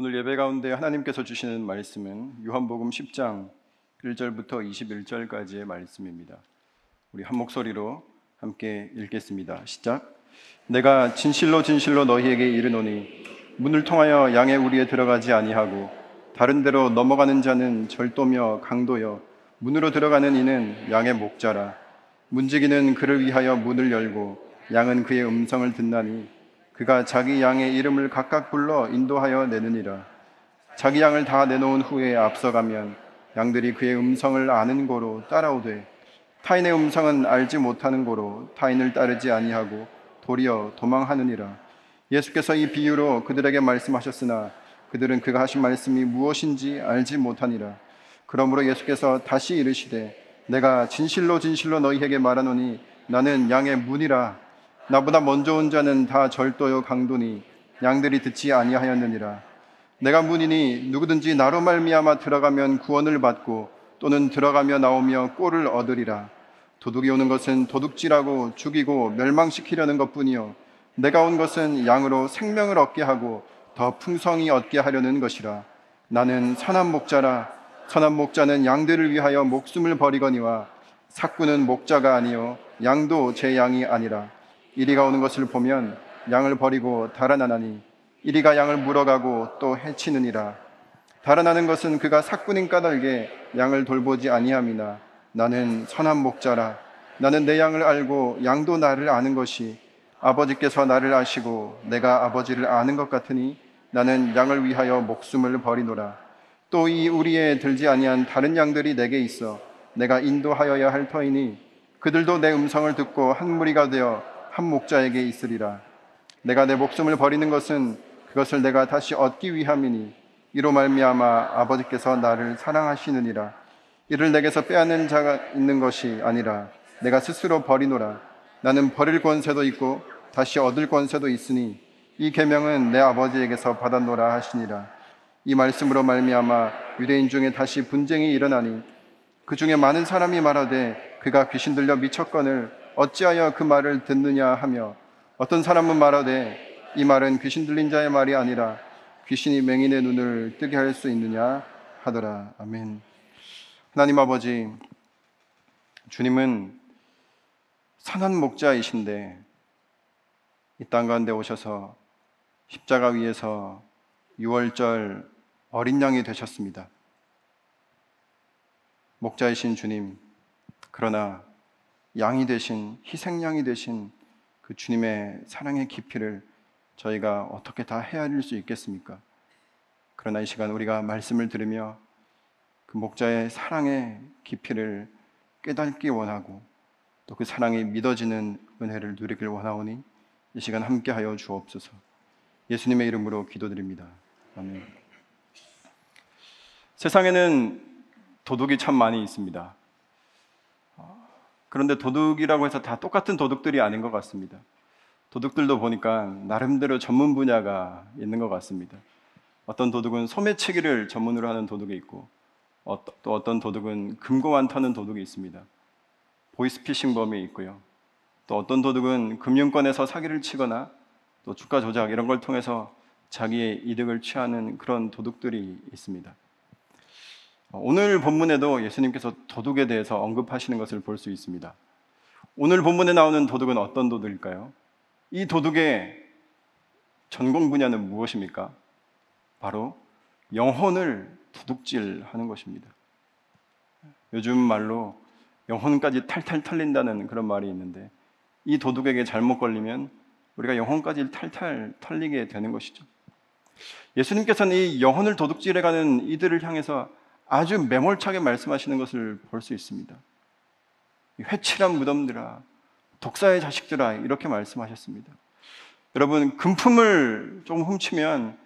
오늘 예배 가운데 하나님께서 주시는 말씀은 요한복음 10장 1절부터 21절까지의 말씀입니다. 우리 한 목소리로 함께 읽겠습니다. 시작. 내가 진실로 진실로 너희에게 이르노니 문을 통하여 양의 우리에 들어가지 아니하고 다른 데로 넘어가는 자는 절도며 강도여 문으로 들어가는 이는 양의 목자라 문지기는 그를 위하여 문을 열고 양은 그의 음성을 듣나니 그가 자기 양의 이름을 각각 불러 인도하여 내느니라. 자기 양을 다 내놓은 후에 앞서가면 양들이 그의 음성을 아는 고로 따라오되 타인의 음성은 알지 못하는 고로 타인을 따르지 아니하고 도리어 도망하느니라. 예수께서 이 비유로 그들에게 말씀하셨으나 그들은 그가 하신 말씀이 무엇인지 알지 못하니라. 그러므로 예수께서 다시 이르시되 내가 진실로 진실로 너희에게 말하노니 나는 양의 문이라 나보다 먼저 온 자는 다 절도요 강도니 양들이 듣지 아니하였느니라. 내가 문이니 누구든지 나로 말미암아 들어가면 구원을 받고 또는 들어가며 나오며 꼴을 얻으리라. 도둑이 오는 것은 도둑질하고 죽이고 멸망시키려는 것뿐이요 내가 온 것은 양으로 생명을 얻게 하고 더 풍성히 얻게 하려는 것이라. 나는 선한 목자라. 선한 목자는 양들을 위하여 목숨을 버리거니와 삭구는 목자가 아니요 양도 제 양이 아니라. 이리가 오는 것을 보면 양을 버리고 달아나나니 이리가 양을 물어가고 또 해치느니라. 달아나는 것은 그가 삭군인 까닭에 양을 돌보지 아니함이나 나는 선한 목자라. 나는 내 양을 알고 양도 나를 아는 것이 아버지께서 나를 아시고 내가 아버지를 아는 것 같으니 나는 양을 위하여 목숨을 버리노라. 또 이 우리에 들지 아니한 다른 양들이 내게 있어 내가 인도하여야 할 터이니 그들도 내 음성을 듣고 한 무리가 되어 한 목자에게 있으리라. 내가 내 목숨을 버리는 것은 그것을 내가 다시 얻기 위함이니 이로 말미암아 아버지께서 나를 사랑하시느니라. 이를 내게서 빼앗는 자가 있는 것이 아니라 내가 스스로 버리노라. 나는 버릴 권세도 있고 다시 얻을 권세도 있으니 이 계명은 내 아버지에게서 받았노라 하시니라. 이 말씀으로 말미암아 유대인 중에 다시 분쟁이 일어나니 그 중에 많은 사람이 말하되 그가 귀신 들려 미쳤거늘 어찌하여 그 말을 듣느냐 하며 어떤 사람은 말하되 이 말은 귀신 들린 자의 말이 아니라 귀신이 맹인의 눈을 뜨게 할 수 있느냐 하더라. 아멘. 하나님 아버지, 주님은 선한 목자이신데 이 땅 가운데 오셔서 십자가 위에서 6월절 어린 양이 되셨습니다. 목자이신 주님, 그러나 양이 되신 희생양이 되신 그 주님의 사랑의 깊이를 저희가 어떻게 다 헤아릴 수 있겠습니까? 그러나 이 시간 우리가 말씀을 들으며 그 목자의 사랑의 깊이를 깨닫기 원하고 또 그 사랑이 믿어지는 은혜를 누리길 원하오니 이 시간 함께하여 주옵소서. 예수님의 이름으로 기도드립니다. 아멘. 세상에는 도둑이 참 많이 있습니다. 그런데 도둑이라고 해서 다 똑같은 도둑들이 아닌 것 같습니다. 도둑들도 보니까 나름대로 전문 분야가 있는 것 같습니다. 어떤 도둑은 소매치기를 전문으로 하는 도둑이 있고 또 어떤 도둑은 금고만 터는 도둑이 있습니다. 보이스피싱 범이 있고요. 또 어떤 도둑은 금융권에서 사기를 치거나 또 주가 조작 이런 걸 통해서 자기의 이득을 취하는 그런 도둑들이 있습니다. 오늘 본문에도 예수님께서 도둑에 대해서 언급하시는 것을 볼 수 있습니다. 오늘 본문에 나오는 도둑은 어떤 도둑일까요? 이 도둑의 전공 분야는 무엇입니까? 바로 영혼을 도둑질하는 것입니다. 요즘 말로 영혼까지 탈탈 털린다는 그런 말이 있는데 이 도둑에게 잘못 걸리면 우리가 영혼까지 탈탈 털리게 되는 것이죠. 예수님께서는 이 영혼을 도둑질해가는 이들을 향해서 아주 매몰차게 말씀하시는 것을 볼 수 있습니다. 회칠한 무덤들아, 독사의 자식들아, 이렇게 말씀하셨습니다. 여러분, 금품을 좀 훔치면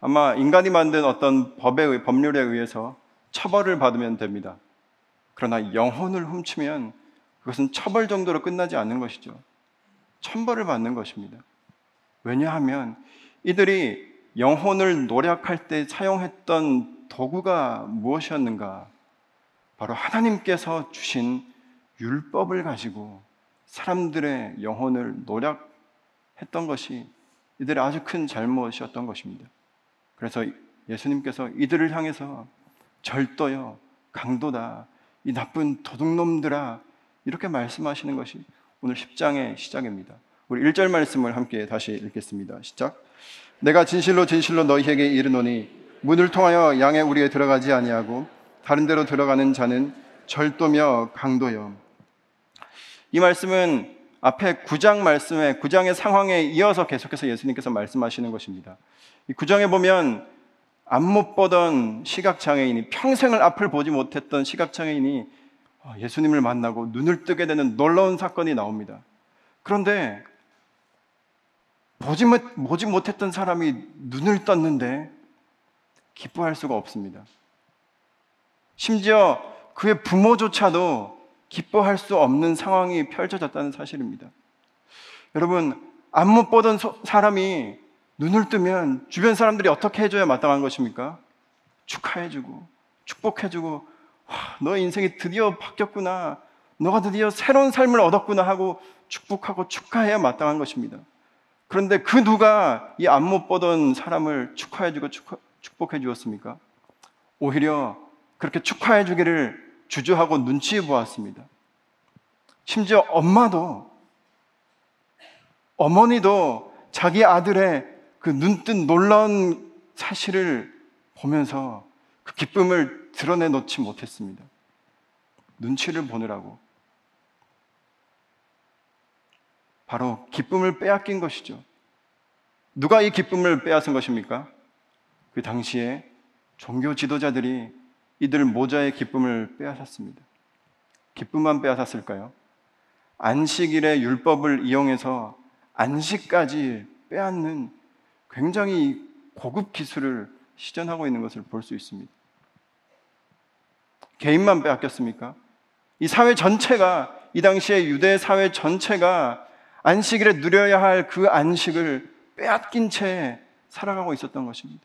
아마 인간이 만든 어떤 법에 의 법률에 의해서 처벌을 받으면 됩니다. 그러나 영혼을 훔치면 그것은 처벌 정도로 끝나지 않는 것이죠. 천벌을 받는 것입니다. 왜냐하면 이들이 영혼을 노력할 때 사용했던 도구가 무엇이었는가? 바로 하나님께서 주신 율법을 가지고 사람들의 영혼을 노력했던 것이 이들의 아주 큰 잘못이었던 것입니다. 그래서 예수님께서 이들을 향해서 절도요, 강도다, 이 나쁜 도둑놈들아 이렇게 말씀하시는 것이 오늘 10장의 시작입니다. 우리 1절 말씀을 함께 다시 읽겠습니다. 시작. 내가 진실로 진실로 너희에게 이르노니 문을 통하여 양의 우리에 들어가지 아니하고 다른 데로 들어가는 자는 절도며 강도요. 이 말씀은 앞에 9장 말씀에 9장의 상황에 이어서 계속해서 예수님께서 말씀하시는 것입니다. 이 9장에 보면 앞못 보던 시각 장애인이 평생을 앞을 보지 못했던 시각 장애인이 예수님을 만나고 눈을 뜨게 되는 놀라운 사건이 나옵니다. 그런데 보지, 못, 보지 못했던 사람이 눈을 떴는데 기뻐할 수가 없습니다. 심지어 그의 부모조차도 기뻐할 수 없는 상황이 펼쳐졌다는 사실입니다. 여러분, 안 못 보던 사람이 눈을 뜨면 주변 사람들이 어떻게 해줘야 마땅한 것입니까? 축하해주고, 축복해주고, 와, 너 인생이 드디어 바뀌었구나. 너가 드디어 새로운 삶을 얻었구나 하고 축복하고 축하해야 마땅한 것입니다. 그런데 그 누가 이 안 못 보던 사람을 축하해주고 축 복해 주었습니까? 오히려 그렇게 축하해 주기를 주저하고 눈치 보았습니다. 심지어 엄마도, 어머니도 자기 아들의 그 눈뜬 놀라운 사실을 보면서 그 기쁨을 드러내 놓지 못했습니다. 눈치를 보느라고. 바로 기쁨을 빼앗긴 것이죠. 누가 이 기쁨을 빼앗은 것입니까? 그 당시에 종교 지도자들이 이들 모자의 기쁨을 빼앗았습니다. 기쁨만 빼앗았을까요? 안식일의 율법을 이용해서 안식까지 빼앗는 굉장히 고급 기술을 시전하고 있는 것을 볼 수 있습니다. 개인만 빼앗겼습니까? 이 사회 전체가, 이 당시에 유대 사회 전체가 안식일에 누려야 할 그 안식을 빼앗긴 채 살아가고 있었던 것입니다.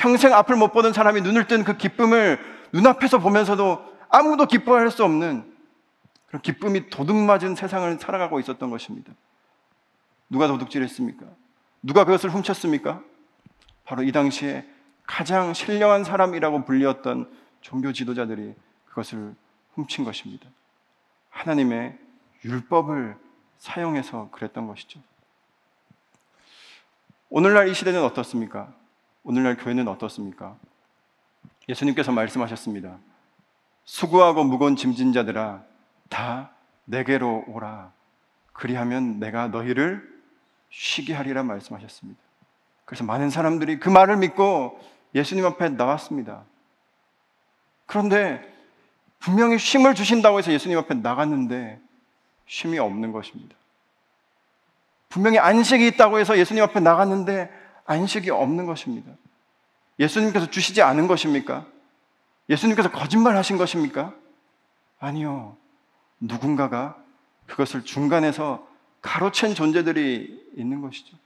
평생 앞을 못 보던 사람이 눈을 뜬 그 기쁨을 눈앞에서 보면서도 아무도 기뻐할 수 없는 그런 기쁨이 도둑맞은 세상을 살아가고 있었던 것입니다. 누가 도둑질했습니까? 누가 그것을 훔쳤습니까? 바로 이 당시에 가장 신령한 사람이라고 불리었던 종교 지도자들이 그것을 훔친 것입니다. 하나님의 율법을 사용해서 그랬던 것이죠. 오늘날 이 시대는 어떻습니까? 오늘날 교회는 어떻습니까? 예수님께서 말씀하셨습니다. 수고하고 무거운 짐진 자들아 다 내게로 오라. 그리하면 내가 너희를 쉬게 하리라 말씀하셨습니다. 그래서 많은 사람들이 그 말을 믿고 예수님 앞에 나왔습니다. 그런데 분명히 쉼을 주신다고 해서 예수님 앞에 나갔는데 쉼이 없는 것입니다. 분명히 안식이 있다고 해서 예수님 앞에 나갔는데 안식이 없는 것입니다. 예수님께서 주시지 않은 것입니까? 예수님께서 거짓말 하신 것입니까? 아니요. 누군가가 그것을 중간에서 가로챈 존재들이 있는 것이죠.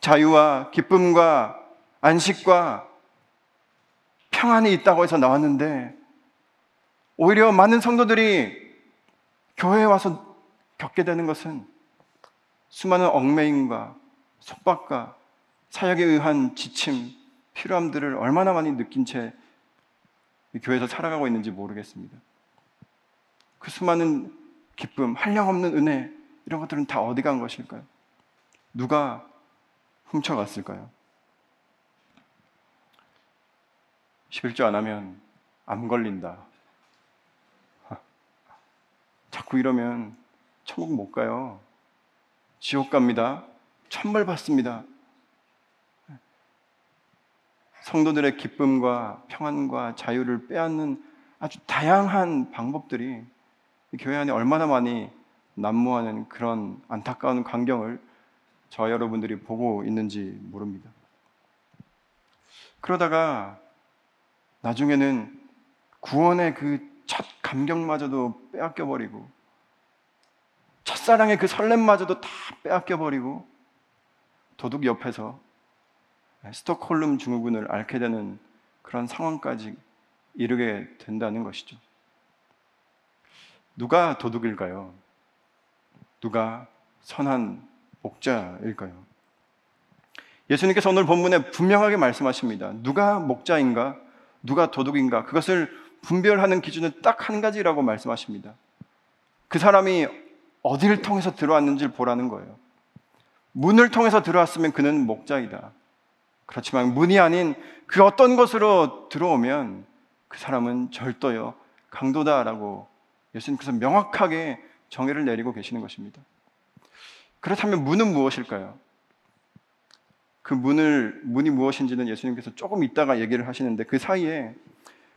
자유와 기쁨과 안식과 평안이 있다고 해서 나왔는데 오히려 많은 성도들이 교회에 와서 겪게 되는 것은 수많은 얽매임과 속박과 사역에 의한 지침, 필요함들을 얼마나 많이 느낀 채 교회에서 살아가고 있는지 모르겠습니다. 그 수많은 기쁨, 한량없는 은혜, 이런 것들은 다 어디 간 것일까요? 누가 훔쳐갔을까요? 11조 안 하면 암 걸린다. 자꾸 이러면 천국 못 가요. 지옥 갑니다. 천벌 받습니다. 성도들의 기쁨과 평안과 자유를 빼앗는 아주 다양한 방법들이 교회 안에 얼마나 많이 난무하는 그런 안타까운 광경을 저 여러분들이 보고 있는지 모릅니다. 그러다가 나중에는 구원의 그 첫 감격마저도 빼앗겨 버리고 첫사랑의 그 설렘마저도 다 빼앗겨 버리고 도둑 옆에서 스톡홀름 증후군을 앓게 되는 그런 상황까지 이르게 된다는 것이죠. 누가 도둑일까요? 누가 선한 목자일까요? 예수님께서 오늘 본문에 분명하게 말씀하십니다. 누가 목자인가, 누가 도둑인가, 그것을 분별하는 기준은 딱 한 가지라고 말씀하십니다. 그 사람이 어디를 통해서 들어왔는지를 보라는 거예요. 문을 통해서 들어왔으면 그는 목자이다. 그렇지만 문이 아닌 그 어떤 것으로 들어오면 그 사람은 절도요, 강도다라고 예수님께서 명확하게 정의를 내리고 계시는 것입니다. 그렇다면 문은 무엇일까요? 그 문을 문이 무엇인지는 예수님께서 조금 있다가 얘기를 하시는데 그 사이에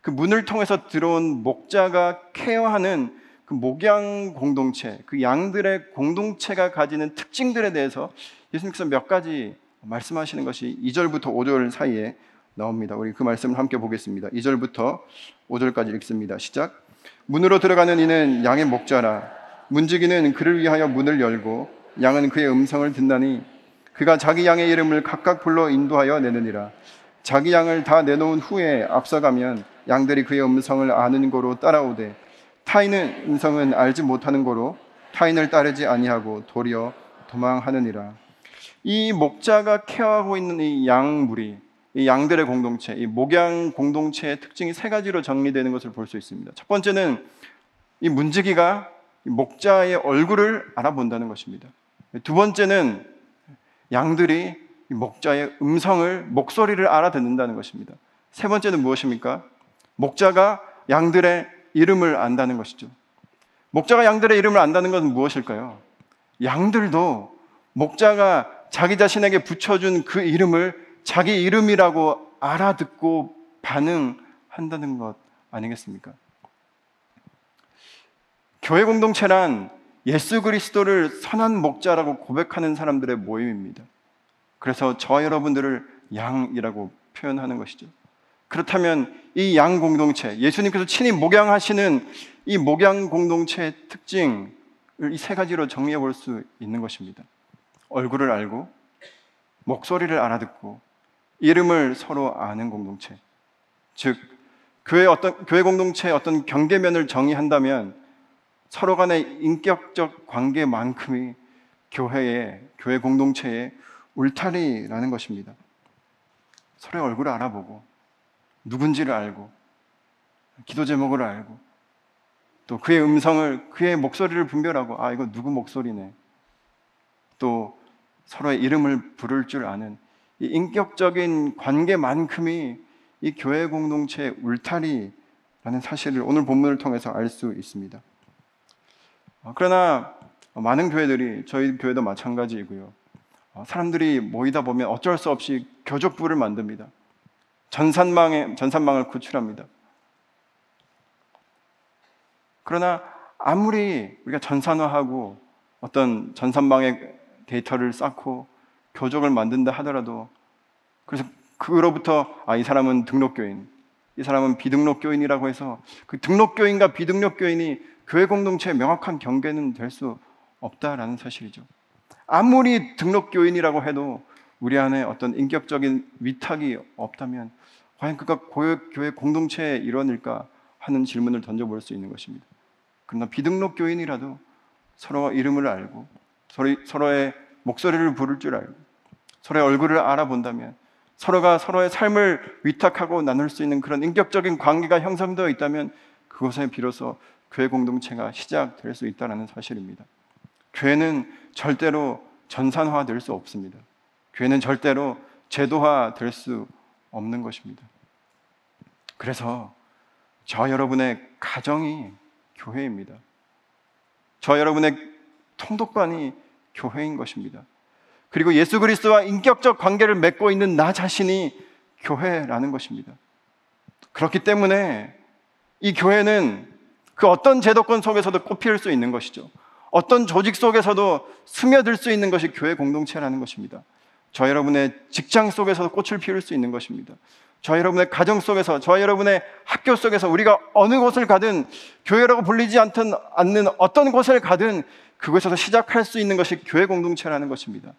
그 문을 통해서 들어온 목자가 케어하는 그 목양 공동체, 그 양들의 공동체가 가지는 특징들에 대해서 예수님께서 몇 가지 말씀하시는 것이 2절부터 5절 사이에 나옵니다. 우리 그 말씀을 함께 보겠습니다. 2절부터 5절까지 읽습니다. 시작. 문으로 들어가는 이는 양의 목자라. 문지기는 그를 위하여 문을 열고 양은 그의 음성을 듣나니 그가 자기 양의 이름을 각각 불러 인도하여 내느니라. 자기 양을 다 내놓은 후에 앞서가면 양들이 그의 음성을 아는 거로 따라오되 타인의 음성은 알지 못하는 거로 타인을 따르지 아니하고 도리어 도망하느니라. 이 목자가 케어하고 있는 이 양 무리, 이 양들의 공동체, 이 목양 공동체의 특징이 세 가지로 정리되는 것을 볼 수 있습니다. 첫 번째는 이 문지기가 목자의 얼굴을 알아본다는 것입니다. 두 번째는 양들이 목자의 음성을, 목소리를 알아듣는다는 것입니다. 세 번째는 무엇입니까? 목자가 양들의 이름을 안다는 것이죠. 목자가 양들의 이름을 안다는 것은 무엇일까요? 양들도 목자가 자기 자신에게 붙여준 그 이름을 자기 이름이라고 알아듣고 반응한다는 것 아니겠습니까? 교회 공동체란 예수 그리스도를 선한 목자라고 고백하는 사람들의 모임입니다. 그래서 저 여러분들을 양이라고 표현하는 것이죠. 그렇다면 이 양 공동체, 예수님께서 친히 목양하시는 이 목양 공동체의 특징을 이 세 가지로 정리해 볼 수 있는 것입니다. 얼굴을 알고, 목소리를 알아듣고, 이름을 서로 아는 공동체. 즉, 교회 어떤, 교회 공동체의 어떤 경계면을 정의한다면 서로 간의 인격적 관계만큼이 교회의, 교회 공동체의 울타리라는 것입니다. 서로의 얼굴을 알아보고, 누군지를 알고, 기도 제목을 알고, 또 그의 음성을, 그의 목소리를 분별하고, 아, 이거 누구 목소리네. 또 서로의 이름을 부를 줄 아는 이 인격적인 관계만큼이 이 교회 공동체의 울타리라는 사실을 오늘 본문을 통해서 알 수 있습니다. 어, 그러나 많은 교회들이 저희 교회도 마찬가지이고요. 어, 사람들이 모이다 보면 어쩔 수 없이 교족부를 만듭니다. 전산망에 전산망을 구출합니다. 그러나 아무리 우리가 전산화하고 어떤 전산망의 데이터를 쌓고 교족을 만든다 하더라도 그래서 그로부터 아, 이 사람은 등록교인, 이 사람은 비등록교인이라고 해서 그 등록교인과 비등록교인이 교회 공동체의 명확한 경계는 될 수 없다라는 사실이죠. 아무리 등록교인이라고 해도 우리 안에 어떤 인격적인 위탁이 없다면 과연 그가 교회 공동체의 일원일까 하는 질문을 던져볼 수 있는 것입니다. 그러나 비등록교인이라도 서로 이름을 알고 서로의 목소리를 부를 줄 알고 서로의 얼굴을 알아본다면 서로가 서로의 삶을 위탁하고 나눌 수 있는 그런 인격적인 관계가 형성되어 있다면 그것에 비로소 교회 공동체가 시작될 수 있다는 사실입니다. 교회는 절대로 전산화 될 수 없습니다. 교회는 절대로 제도화 될 수 없는 것입니다. 그래서 저 여러분의 가정이 교회입니다. 저 여러분의 통독관이 교회인 것입니다. 그리고 예수 그리스도와 인격적 관계를 맺고 있는 나 자신이 교회라는 것입니다. 그렇기 때문에 이 교회는 그 어떤 제도권 속에서도 꽃피울 수 있는 것이죠. 어떤 조직 속에서도 스며들 수 있는 것이 교회 공동체라는 것입니다. 저 여러분의 직장 속에서도 꽃을 피울 수 있는 것입니다. 저 여러분의 가정 속에서, 저 여러분의 학교 속에서 우리가 어느 곳을 가든 교회라고 불리지 않던, 않는 어떤 곳을 가든 그곳에서 시작할 수 있는 것이 교회 공동체라는 것입니다.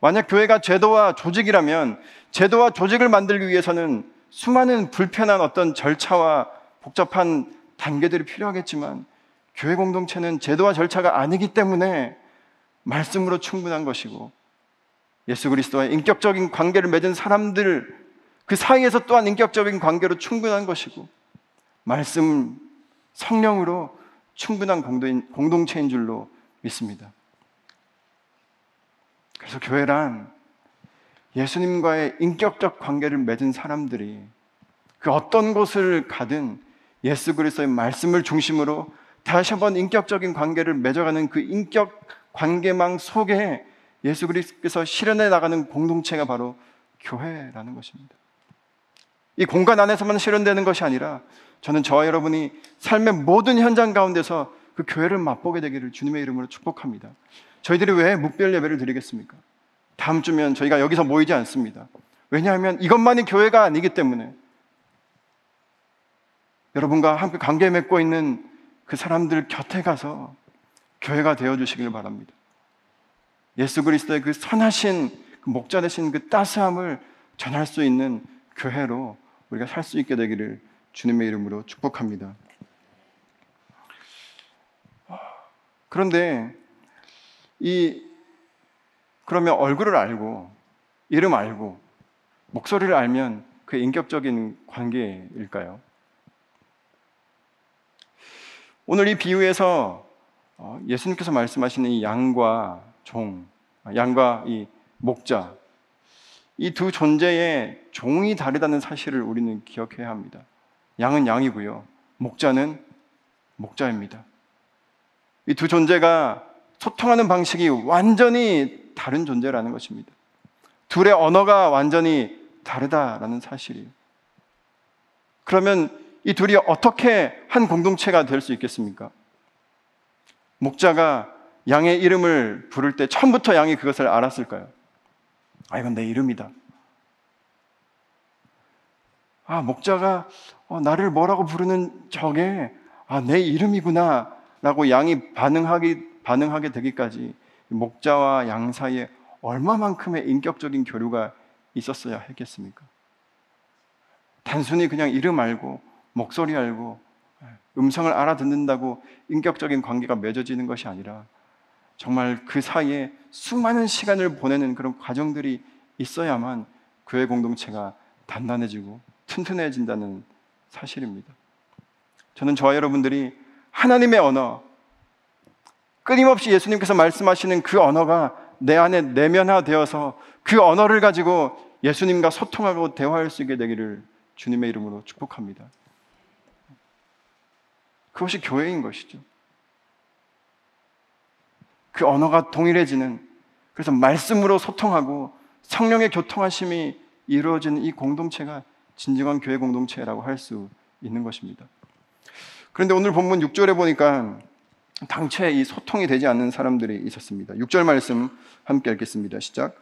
만약 교회가 제도와 조직이라면 제도와 조직을 만들기 위해서는 수많은 불편한 어떤 절차와 복잡한 단계들이 필요하겠지만 교회 공동체는 제도와 절차가 아니기 때문에 말씀으로 충분한 것이고 예수 그리스도와의 인격적인 관계를 맺은 사람들 그 사이에서 또한 인격적인 관계로 충분한 것이고 말씀 성령으로 충분한 공동체인 줄로 믿습니다. 그래서 교회란 예수님과의 인격적 관계를 맺은 사람들이 그 어떤 곳을 가든 예수 그리스도의 말씀을 중심으로 다시 한번 인격적인 관계를 맺어가는 그 인격 관계망 속에 예수 그리스도께서 실현해 나가는 공동체가 바로 교회라는 것입니다. 이 공간 안에서만 실현되는 것이 아니라 저는 저와 여러분이 삶의 모든 현장 가운데서 그 교회를 맛보게 되기를 주님의 이름으로 축복합니다. 저희들이 왜 묵별 예배를 드리겠습니까? 다음 주면 저희가 여기서 모이지 않습니다. 왜냐하면 이것만이 교회가 아니기 때문에 여러분과 함께 관계 맺고 있는 그 사람들 곁에 가서 교회가 되어 주시길 바랍니다. 예수 그리스도의 그 선하신 그 목자 되신 그 따스함을 전할 수 있는 교회로 우리가 살 수 있게 되기를 주님의 이름으로 축복합니다. 그런데 이 그러면 얼굴을 알고 이름 알고 목소리를 알면 그 인격적인 관계일까요? 오늘 이 비유에서 어, 예수님께서 말씀하시는 이 양과 종, 양과 이 목자, 이 두 존재의 종이 다르다는 사실을 우리는 기억해야 합니다. 양은 양이고요. 목자는 목자입니다. 이 두 존재가 소통하는 방식이 완전히 다른 존재라는 것입니다. 둘의 언어가 완전히 다르다라는 사실이에요. 그러면 이 둘이 어떻게 한 공동체가 될 수 있겠습니까? 목자가 양의 이름을 부를 때 처음부터 양이 그것을 알았을까요? 아, 이건 내 이름이다. 아, 목자가 어, 나를 뭐라고 부르는 저게 아, 내 이름이구나 라고 양이 반응하기, 반응하게 되기까지 목자와 양 사이에 얼마만큼의 인격적인 교류가 있었어야 했겠습니까? 단순히 그냥 이름 알고 목소리 알고 음성을 알아듣는다고 인격적인 관계가 맺어지는 것이 아니라 정말 그 사이에 수많은 시간을 보내는 그런 과정들이 있어야만 교회 공동체가 단단해지고 튼튼해진다는 사실입니다. 저는 저와 여러분들이 하나님의 언어, 끊임없이 예수님께서 말씀하시는 그 언어가 내 안에 내면화되어서 그 언어를 가지고 예수님과 소통하고 대화할 수 있게 되기를 주님의 이름으로 축복합니다. 그것이 교회인 것이죠. 그 언어가 동일해지는 그래서 말씀으로 소통하고 성령의 교통하심이 이루어지는 이 공동체가 진정한 교회 공동체라고 할 수 있는 것입니다. 그런데 오늘 본문 6절에 보니까 당최 이 소통이 되지 않는 사람들이 있었습니다. 6절 말씀 함께 읽겠습니다. 시작.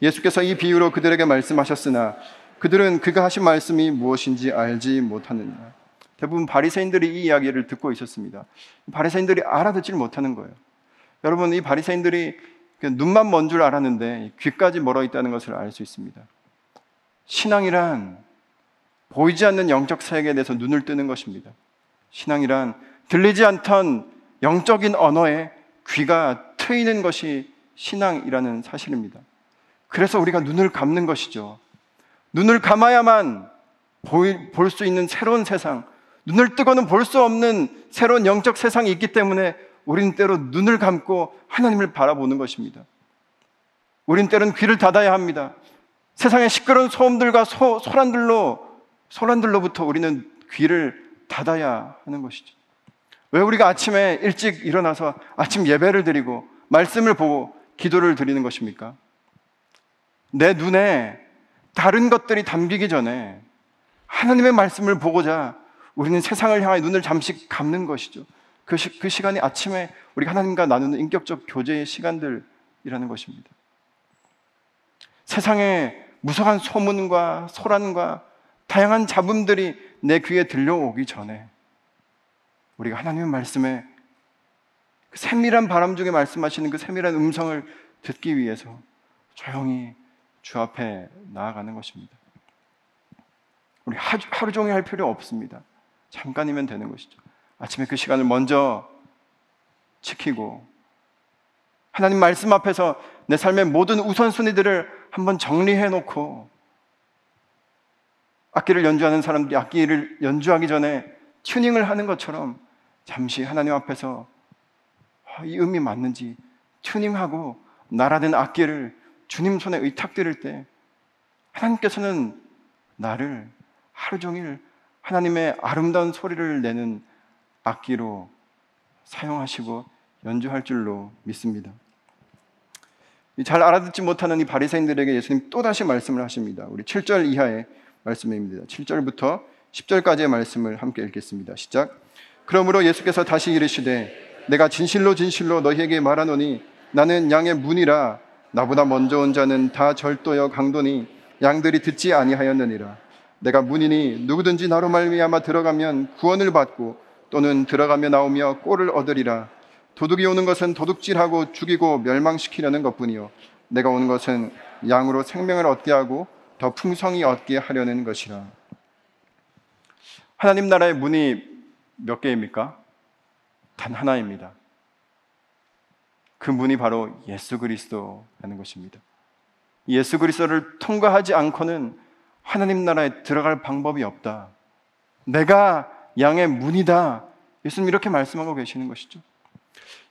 예수께서 이 비유로 그들에게 말씀하셨으나 그들은 그가 하신 말씀이 무엇인지 알지 못하느냐. 대부분 바리새인들이 이 이야기를 듣고 있었습니다. 바리새인들이 알아듣지 못하는 거예요. 여러분 이 바리새인들이 눈만 먼 줄 알았는데 귀까지 멀어 있다는 것을 알 수 있습니다. 신앙이란 보이지 않는 영적 세계에 대해서 눈을 뜨는 것입니다. 신앙이란 들리지 않던 영적인 언어에 귀가 트이는 것이 신앙이라는 사실입니다. 그래서 우리가 눈을 감는 것이죠. 눈을 감아야만 볼 수 있는 새로운 세상, 눈을 뜨고는 볼 수 없는 새로운 영적 세상이 있기 때문에 우리는 때로 눈을 감고 하나님을 바라보는 것입니다. 우리는 때로는 귀를 닫아야 합니다. 세상의 시끄러운 소음들과 소, 소란들로, 소란들로부터 우리는 귀를 닫아야 하는 것이죠. 왜 우리가 아침에 일찍 일어나서 아침 예배를 드리고 말씀을 보고 기도를 드리는 것입니까? 내 눈에 다른 것들이 담기기 전에 하나님의 말씀을 보고자 우리는 세상을 향해 눈을 잠시 감는 것이죠. 그, 시, 그 시간이 아침에 우리 하나님과 나누는 인격적 교제의 시간들이라는 것입니다. 세상에 무성한 소문과 소란과 다양한 잡음들이 내 귀에 들려오기 전에 우리가 하나님의 말씀에 그 세밀한 바람 중에 말씀하시는 그 세밀한 음성을 듣기 위해서 조용히 주 앞에 나아가는 것입니다. 우리 하루 종일 할 필요 없습니다. 잠깐이면 되는 것이죠. 아침에 그 시간을 먼저 지키고 하나님 말씀 앞에서 내 삶의 모든 우선순위들을 한번 정리해 놓고 악기를 연주하는 사람들이 악기를 연주하기 전에 튜닝을 하는 것처럼 잠시 하나님 앞에서 아, 이 음이 맞는지 튜닝하고 나라된 악기를 주님 손에 의탁드릴 때 하나님께서는 나를 하루 종일 하나님의 아름다운 소리를 내는 악기로 사용하시고 연주할 줄로 믿습니다. 잘 알아듣지 못하는 이 바리새인들에게 예수님 또 다시 말씀을 하십니다. 우리 7절 이하의 말씀입니다. 7절부터 10절까지의 말씀을 함께 읽겠습니다. 시작. 그러므로 예수께서 다시 이르시되 내가 진실로 진실로 너희에게 말하노니 나는 양의 문이라 나보다 먼저 온 자는 다 절도여 강도니 양들이 듣지 아니하였느니라 내가 문이니 누구든지 나로 말미암아 들어가면 구원을 받고 또는 들어가며 나오며 꼴을 얻으리라 도둑이 오는 것은 도둑질하고 죽이고 멸망시키려는 것뿐이요 내가 오는 것은 양으로 생명을 얻게 하고 더 풍성히 얻게 하려는 것이라 하나님 나라의 문이 몇 개입니까? 단 하나입니다. 그 문이 바로 예수 그리스도라는 것입니다. 예수 그리스도를 통과하지 않고는 하나님 나라에 들어갈 방법이 없다. 내가 양의 문이다. 예수님 이렇게 말씀하고 계시는 것이죠.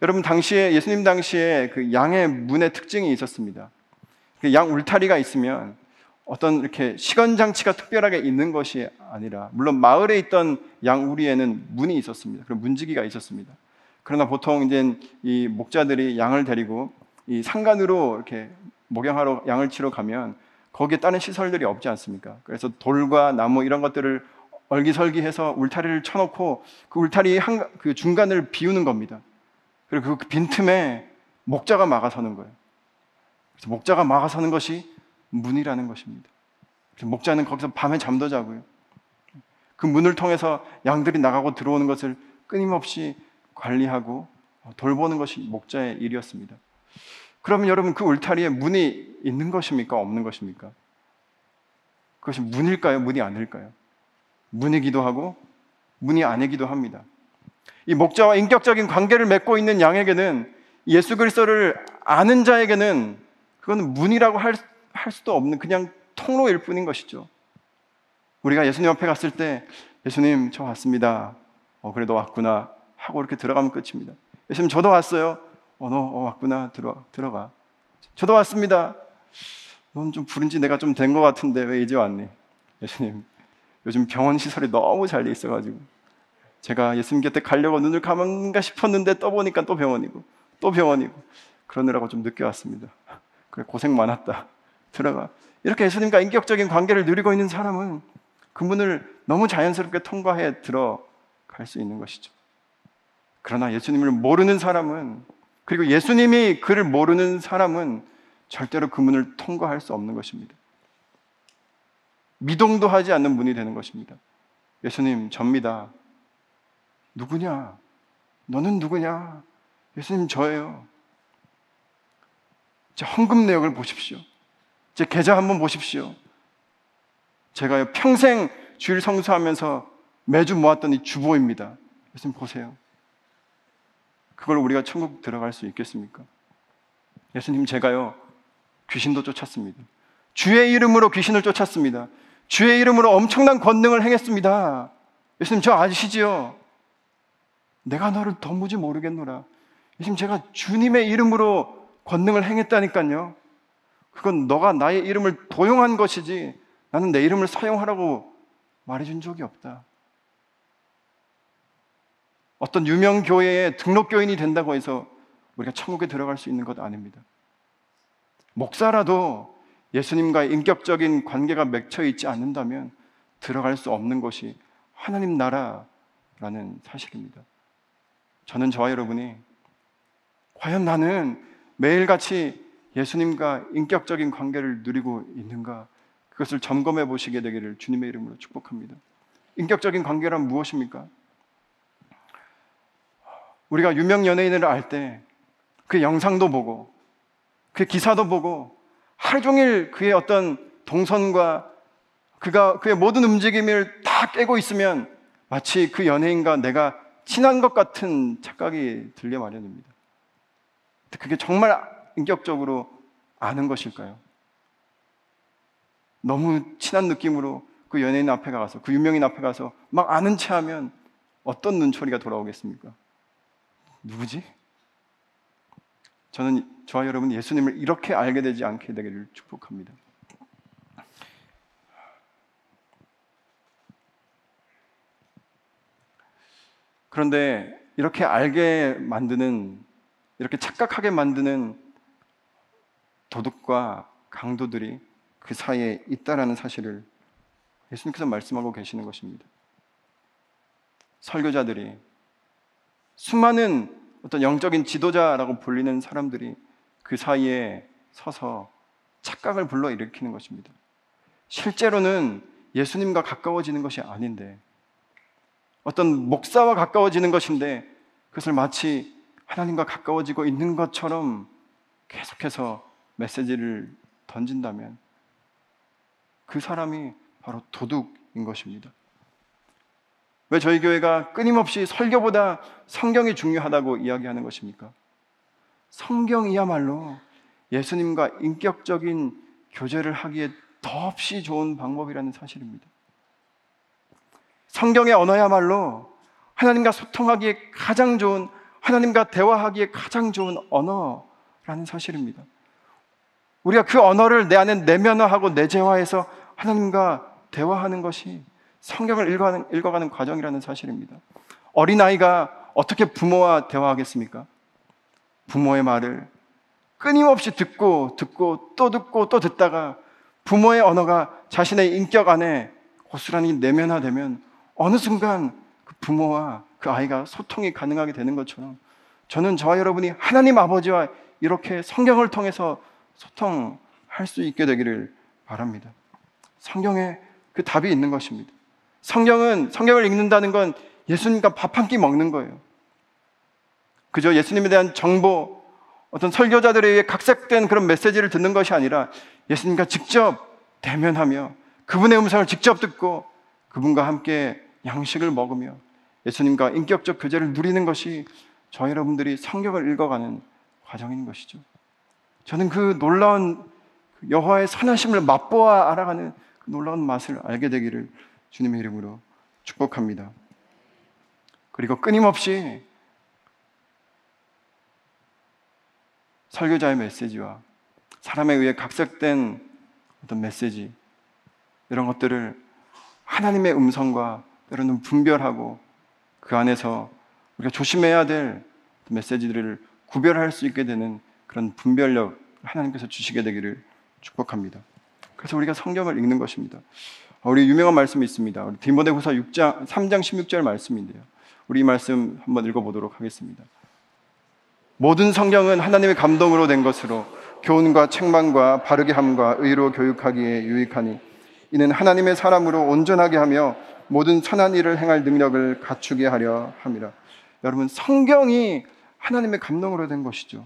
여러분 당시에 예수님 당시에 그 양의 문의 특징이 있었습니다. 그양 울타리가 있으면 어떤 이렇게 시건 장치가 특별하게 있는 것이 아니라 물론 마을에 있던 양 우리에는 문이 있었습니다. 그런 문지기가 있었습니다. 그러나 보통 이제 이 목자들이 양을 데리고 이 산간으로 이렇게 목양하러 양을 치러 가면 거기에 다른 시설들이 없지 않습니까? 그래서 돌과 나무 이런 것들을 얼기설기해서 울타리를 쳐놓고 그 울타리 한, 그 중간을 비우는 겁니다. 그리고 그 빈틈에 목자가 막아서는 거예요. 그래서 목자가 막아서는 것이 문이라는 것입니다. 목자는 거기서 밤에 잠도 자고요. 그 문을 통해서 양들이 나가고 들어오는 것을 끊임없이 관리하고 돌보는 것이 목자의 일이었습니다. 그러면 여러분 그 울타리에 문이 있는 것입니까? 없는 것입니까? 그것이 문일까요? 문이 아닐까요? 문이기도 하고 문이 아니기도 합니다. 이 목자와 인격적인 관계를 맺고 있는 양에게는 예수 그리스도를 아는 자에게는 그건 문이라고 할, 할 수도 없는 그냥 통로일 뿐인 것이죠. 우리가 예수님 앞에 갔을 때 예수님 저 왔습니다. 어 그래도 왔구나 하고 이렇게 들어가면 끝입니다. 예수님 저도 왔어요. 어, 너 어, 왔구나. 들어, 들어가. 저도 왔습니다. 넌 좀 부른 지 내가 좀 된 것 같은데 왜 이제 왔니? 예수님, 요즘 병원 시설이 너무 잘 돼 있어가지고 제가 예수님 곁에 가려고 눈을 감은가 싶었는데 떠보니까 또 병원이고 또 병원이고 그러느라고 좀 늦게 왔습니다. 그래 고생 많았다. 들어가. 이렇게 예수님과 인격적인 관계를 누리고 있는 사람은 그 문을 너무 자연스럽게 통과해 들어갈 수 있는 것이죠. 그러나 예수님을 모르는 사람은 그리고 예수님이 그를 모르는 사람은 절대로 그 문을 통과할 수 없는 것입니다. 미동도 하지 않는 문이 되는 것입니다. 예수님, 접니다. 누구냐? 너는 누구냐? 예수님, 저예요. 제 헌금 내역을 보십시오. 제 계좌 한번 보십시오. 제가 평생 주일 성수하면서 매주 모았던 이 주보입니다. 예수님 보세요. 그걸 우리가 천국 들어갈 수 있겠습니까? 예수님 제가요 귀신도 쫓았습니다. 주의 이름으로 귀신을 쫓았습니다. 주의 이름으로 엄청난 권능을 행했습니다. 예수님 저 아시지요? 내가 너를 도무지 모르겠노라. 예수님 제가 주님의 이름으로 권능을 행했다니까요. 그건 너가 나의 이름을 도용한 것이지 나는 내 이름을 사용하라고 말해준 적이 없다. 어떤 유명 교회에 등록 교인이 된다고 해서 우리가 천국에 들어갈 수 있는 것 아닙니다. 목사라도 예수님과의 인격적인 관계가 맺혀 있지 않는다면 들어갈 수 없는 것이 하나님 나라라는 사실입니다. 저는 저와 여러분이 과연 나는 매일같이 예수님과 인격적인 관계를 누리고 있는가 그것을 점검해 보시게 되기를 주님의 이름으로 축복합니다. 인격적인 관계란 무엇입니까? 우리가 유명 연예인을 알 때 그 영상도 보고 그 기사도 보고 하루 종일 그의 어떤 동선과 그가 그의 모든 움직임을 다 깨고 있으면 마치 그 연예인과 내가 친한 것 같은 착각이 들려 마련입니다. 그게 정말 인격적으로 아는 것일까요? 너무 친한 느낌으로 그 연예인 앞에 가서 그 유명인 앞에 가서 막 아는 체 하면 어떤 눈초리가 돌아오겠습니까? 누구지? 저는 저와 여러분 예수님을 이렇게 알게 되지 않게 되기를 축복합니다. 그런데 이렇게 알게 만드는 이렇게 착각하게 만드는 도둑과 강도들이 그 사이에 있다라는 사실을 예수님께서 말씀하고 계시는 것입니다. 설교자들이 수많은 어떤 영적인 지도자라고 불리는 사람들이 그 사이에 서서 착각을 불러일으키는 것입니다. 실제로는 예수님과 가까워지는 것이 아닌데 어떤 목사와 가까워지는 것인데 그것을 마치 하나님과 가까워지고 있는 것처럼 계속해서 메시지를 던진다면 그 사람이 바로 도둑인 것입니다. 왜 저희 교회가 끊임없이 설교보다 성경이 중요하다고 이야기하는 것입니까? 성경이야말로 예수님과 인격적인 교제를 하기에 더없이 좋은 방법이라는 사실입니다. 성경의 언어야말로 하나님과 소통하기에 가장 좋은, 하나님과 대화하기에 가장 좋은 언어라는 사실입니다. 우리가 그 언어를 내 안에 내면화하고 내재화해서 하나님과 대화하는 것이 성경을 읽어가는, 읽어가는 과정이라는 사실입니다. 어린아이가 어떻게 부모와 대화하겠습니까? 부모의 말을 끊임없이 듣고 듣고 또 듣고 또 듣다가 부모의 언어가 자신의 인격 안에 고스란히 내면화되면 어느 순간 그 부모와 그 아이가 소통이 가능하게 되는 것처럼 저는 저와 여러분이 하나님 아버지와 이렇게 성경을 통해서 소통할 수 있게 되기를 바랍니다. 성경에 그 답이 있는 것입니다. 성경은 성경을 읽는다는 건 예수님과 밥 한 끼 먹는 거예요. 그저 예수님에 대한 정보, 어떤 설교자들에 의해 각색된 그런 메시지를 듣는 것이 아니라 예수님과 직접 대면하며 그분의 음성을 직접 듣고 그분과 함께 양식을 먹으며 예수님과 인격적 교제를 누리는 것이 저 여러분들이 성경을 읽어가는 과정인 것이죠. 저는 그 놀라운 여호와의 선하심을 맛보아 알아가는 그 놀라운 맛을 알게 되기를 주님의 이름으로 축복합니다. 그리고 끊임없이 설교자의 메시지와 사람에 의해 각색된 어떤 메시지 이런 것들을 하나님의 음성과 때로는 분별하고 그 안에서 우리가 조심해야 될 메시지들을 구별할 수 있게 되는 그런 분별력 하나님께서 주시게 되기를 축복합니다. 그래서 우리가 성경을 읽는 것입니다. 우리 유명한 말씀이 있습니다. 우리 디모데후서 6장 3장 16절 말씀인데요. 우리 이 말씀 한번 읽어보도록 하겠습니다. 모든 성경은 하나님의 감동으로 된 것으로 교훈과 책망과 바르게 함과 의로 교육하기에 유익하니 이는 하나님의 사람으로 온전하게 하며 모든 선한 일을 행할 능력을 갖추게 하려 함이라. 여러분 성경이 하나님의 감동으로 된 것이죠.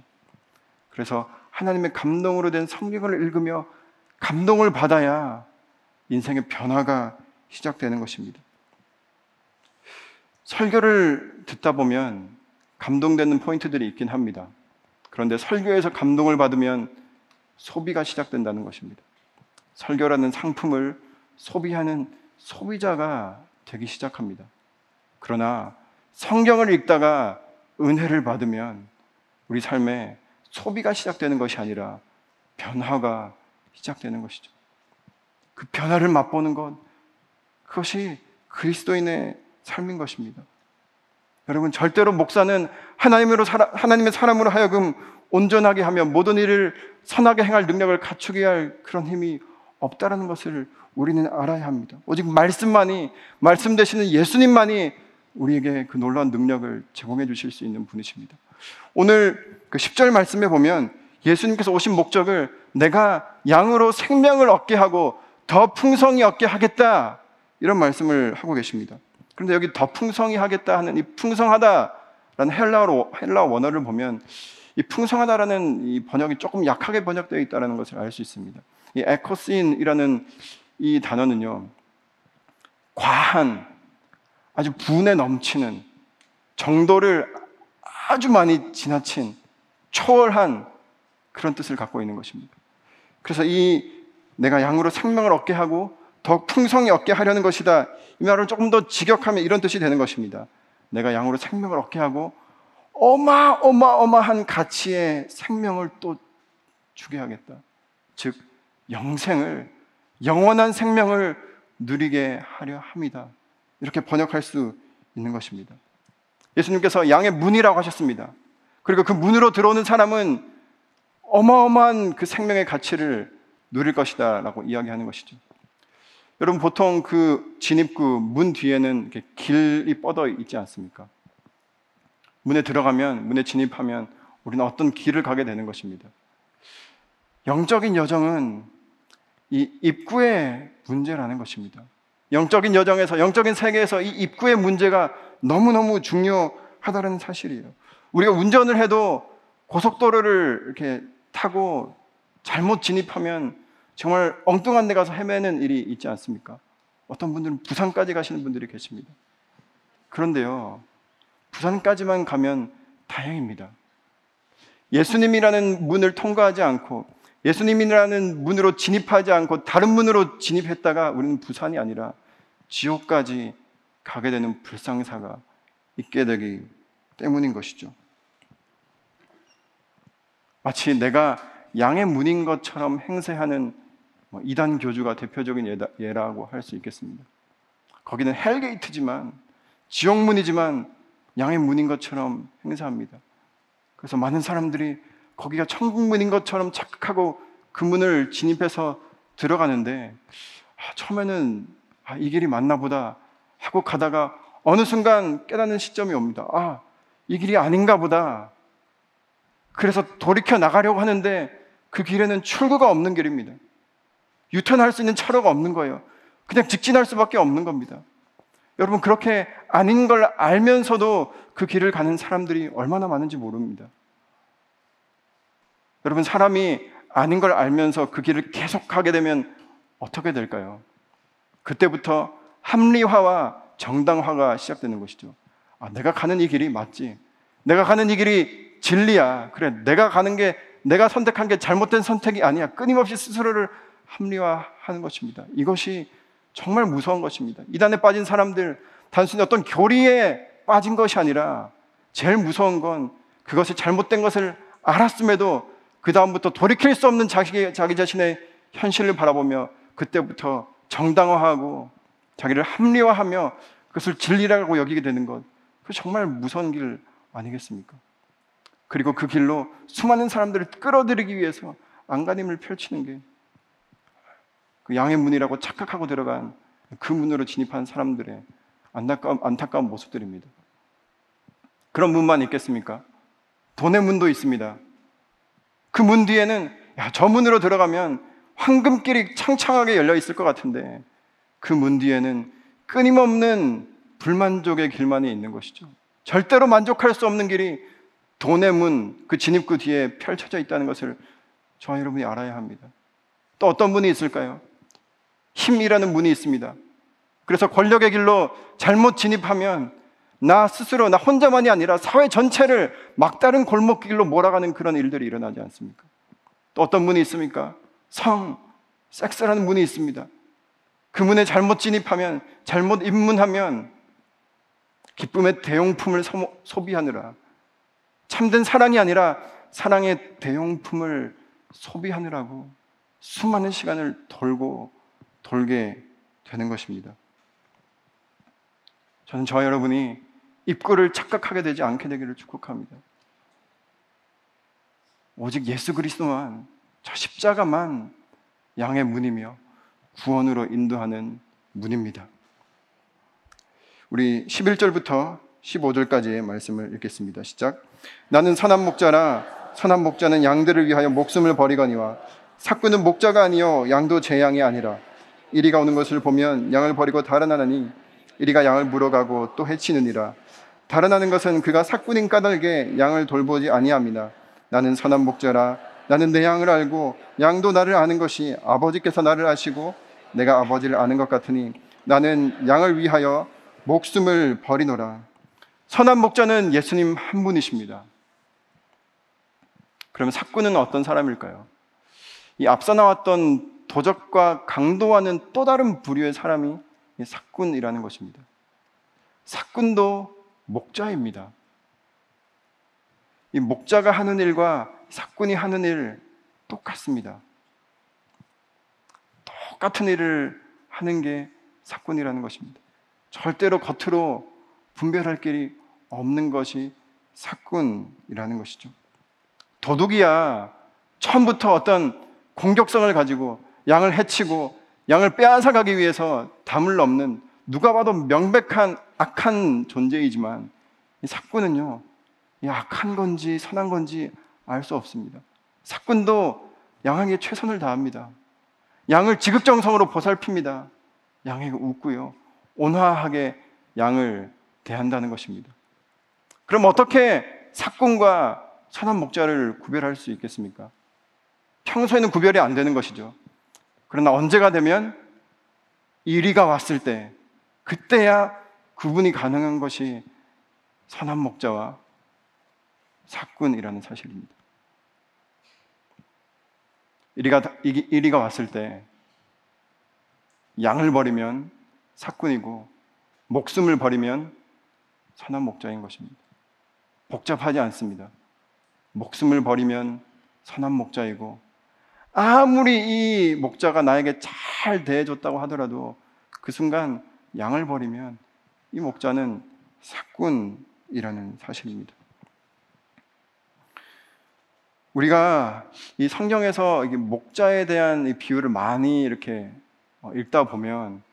그래서 하나님의 감동으로 된 성경을 읽으며 감동을 받아야 인생의 변화가 시작되는 것입니다. 설교를 듣다 보면 감동되는 포인트들이 있긴 합니다. 그런데 설교에서 감동을 받으면 소비가 시작된다는 것입니다. 설교라는 상품을 소비하는 소비자가 되기 시작합니다. 그러나 성경을 읽다가 은혜를 받으면 우리 삶에 소비가 시작되는 것이 아니라 변화가 시작되는 것이죠. 그 변화를 맛보는 것, 그것이 그리스도인의 삶인 것입니다. 여러분, 절대로 목사는 하나님으로 살아, 하나님의 사람으로 하여금 온전하게 하며 모든 일을 선하게 행할 능력을 갖추게 할 그런 힘이 없다라는 것을 우리는 알아야 합니다. 오직 말씀만이, 말씀 되시는 예수님만이 우리에게 그 놀라운 능력을 제공해 주실 수 있는 분이십니다. 오늘 그 10절 말씀에 보면 예수님께서 오신 목적을 내가 양으로 생명을 얻게 하고 더 풍성히 얻게 하겠다. 이런 말씀을 하고 계십니다. 그런데 여기 더 풍성히 하겠다 하는 이 풍성하다라는 헬라어, 헬라 원어를 보면 이 풍성하다라는 이 번역이 조금 약하게 번역되어 있다는 것을 알 수 있습니다. 이 에코신이라는 이 단어는요, 과한, 아주 분에 넘치는 정도를 아주 많이 지나친 초월한 그런 뜻을 갖고 있는 것입니다. 그래서 이 내가 양으로 생명을 얻게 하고 더 풍성히 얻게 하려는 것이다. 이 말을 조금 더 직역하면 이런 뜻이 되는 것입니다. 내가 양으로 생명을 얻게 하고 어마어마어마한 가치의 생명을 또 주게 하겠다. 즉 영생을 영원한 생명을 누리게 하려 합니다. 이렇게 번역할 수 있는 것입니다. 예수님께서 양의 문이라고 하셨습니다. 그리고 그 문으로 들어오는 사람은 어마어마한 그 생명의 가치를 누릴 것이다 라고 이야기하는 것이죠. 여러분 보통 그 진입구 문 뒤에는 길이 뻗어 있지 않습니까? 문에 들어가면 문에 진입하면 우리는 어떤 길을 가게 되는 것입니다. 영적인 여정은 이 입구의 문제라는 것입니다. 영적인 여정에서 영적인 세계에서 이 입구의 문제가 너무너무 중요하다는 사실이에요. 우리가 운전을 해도 고속도로를 이렇게 타고 잘못 진입하면 정말 엉뚱한 데 가서 헤매는 일이 있지 않습니까? 어떤 분들은 부산까지 가시는 분들이 계십니다. 그런데요, 부산까지만 가면 다행입니다. 예수님이라는 문을 통과하지 않고 예수님이라는 문으로 진입하지 않고 다른 문으로 진입했다가 우리는 부산이 아니라 지옥까지 가게 되는 불상사가 있게 되기 때문인 것이죠. 마치 내가 양의 문인 것처럼 행세하는 뭐 이단 교주가 대표적인 예라고 할 수 있겠습니다. 거기는 헬게이트지만 지옥문이지만 양의 문인 것처럼 행세합니다. 그래서 많은 사람들이 거기가 천국문인 것처럼 착각하고 그 문을 진입해서 들어가는데 아, 처음에는 아, 이 길이 맞나 보다 하고 가다가 어느 순간 깨닫는 시점이 옵니다. 아, 이 길이 아닌가 보다. 그래서 돌이켜 나가려고 하는데 그 길에는 출구가 없는 길입니다. 유턴할 수 있는 차로가 없는 거예요. 그냥 직진할 수밖에 없는 겁니다. 여러분, 그렇게 아닌 걸 알면서도 그 길을 가는 사람들이 얼마나 많은지 모릅니다. 여러분, 사람이 아닌 걸 알면서 그 길을 계속 가게 되면 어떻게 될까요? 그때부터 합리화와 정당화가 시작되는 것이죠. 아, 내가 가는 이 길이 맞지. 내가 가는 이 길이 진리야. 그래, 내가 가는 게, 내가 선택한 게 잘못된 선택이 아니야. 끊임없이 스스로를 합리화하는 것입니다. 이것이 정말 무서운 것입니다. 이단에 빠진 사람들, 단순히 어떤 교리에 빠진 것이 아니라 제일 무서운 건 그것이 잘못된 것을 알았음에도 그 다음부터 돌이킬 수 없는 자기, 자기 자신의 현실을 바라보며 그때부터 정당화하고 자기를 합리화하며 그것을 진리라고 여기게 되는 것. 그 정말 무서운 길 아니겠습니까? 그리고 그 길로 수많은 사람들을 끌어들이기 위해서 안간힘을 펼치는 게 그 양의 문이라고 착각하고 들어간 그 문으로 진입한 사람들의 안타까운, 안타까운 모습들입니다. 그런 문만 있겠습니까? 돈의 문도 있습니다. 그 문 뒤에는 야, 저 문으로 들어가면 황금길이 창창하게 열려 있을 것 같은데 그 문 뒤에는 끊임없는 불만족의 길만이 있는 것이죠. 절대로 만족할 수 없는 길이 돈의 문, 그 진입구 뒤에 펼쳐져 있다는 것을 저와 여러분이 알아야 합니다. 또 어떤 문이 있을까요? 힘이라는 문이 있습니다. 그래서 권력의 길로 잘못 진입하면 나 스스로, 나 혼자만이 아니라 사회 전체를 막다른 골목길로 몰아가는 그런 일들이 일어나지 않습니까? 또 어떤 문이 있습니까? 성, 섹스라는 문이 있습니다. 그 문에 잘못 진입하면, 잘못 입문하면 기쁨의 대용품을 소비하느라 참된 사랑이 아니라 사랑의 대용품을 소비하느라고 수많은 시간을 돌고 돌게 되는 것입니다. 저는 저 여러분이 입구를 착각하게 되지 않게 되기를 축복합니다. 오직 예수 그리스도만 저 십자가만 양의 문이며 구원으로 인도하는 문입니다. 우리 11절부터 15절까지의 말씀을 읽겠습니다. 시작. 나는 선한 목자라 선한 목자는 양들을 위하여 목숨을 버리거니와 삭구는 목자가 아니요 양도 제 양이 아니라 이리가 오는 것을 보면 양을 버리고 달아나니 이리가 양을 물어가고 또 해치느니라 달아나는 것은 그가 삭군인 까닭에 양을 돌보지 아니함이나 나는 선한 목자라 나는 내 양을 알고 양도 나를 아는 것이 아버지께서 나를 아시고 내가 아버지를 아는 것 같으니 나는 양을 위하여 목숨을 버리노라 선한 목자는 예수님 한 분이십니다 그러면 사꾼은 어떤 사람일까요? 이 앞서 나왔던 도적과 강도와는 또 다른 부류의 사람이 사꾼이라는 것입니다. 사꾼도 목자입니다. 이 목자가 하는 일과 사꾼이 하는 일 똑같습니다. 똑같은 일을 하는 게 사꾼이라는 것입니다. 절대로 겉으로 분별할 길이 없는 것이 사꾼이라는 것이죠. 도둑이야 처음부터 어떤 공격성을 가지고 양을 해치고 양을 빼앗아 가기 위해서 담을 넘는 누가 봐도 명백한 악한 존재이지만 이 사꾼은요 이 악한 건지 선한 건지 알 수 없습니다. 사꾼도 양에게 최선을 다합니다. 양을 지극정성으로 보살핍니다. 양에게 웃고요. 온화하게 양을 대한다는 것입니다. 그럼 어떻게 사꾼과 선한 목자를 구별할 수 있겠습니까? 평소에는 구별이 안 되는 것이죠. 그러나 언제가 되면 이리가 왔을 때, 그때야 구분이 가능한 것이 선한 목자와 사꾼이라는 사실입니다. 이리가, 이리가 왔을 때, 양을 버리면 사꾼이고, 목숨을 버리면 선한 목자인 것입니다. 복잡하지 않습니다. 목숨을 버리면 선한 목자이고 아무리 이 목자가 나에게 잘 대해줬다고 하더라도 그 순간 양을 버리면 이 목자는 사꾼이라는 사실입니다. 우리가 이 성경에서 목자에 대한 비유를 많이 이렇게 어, 읽다 보면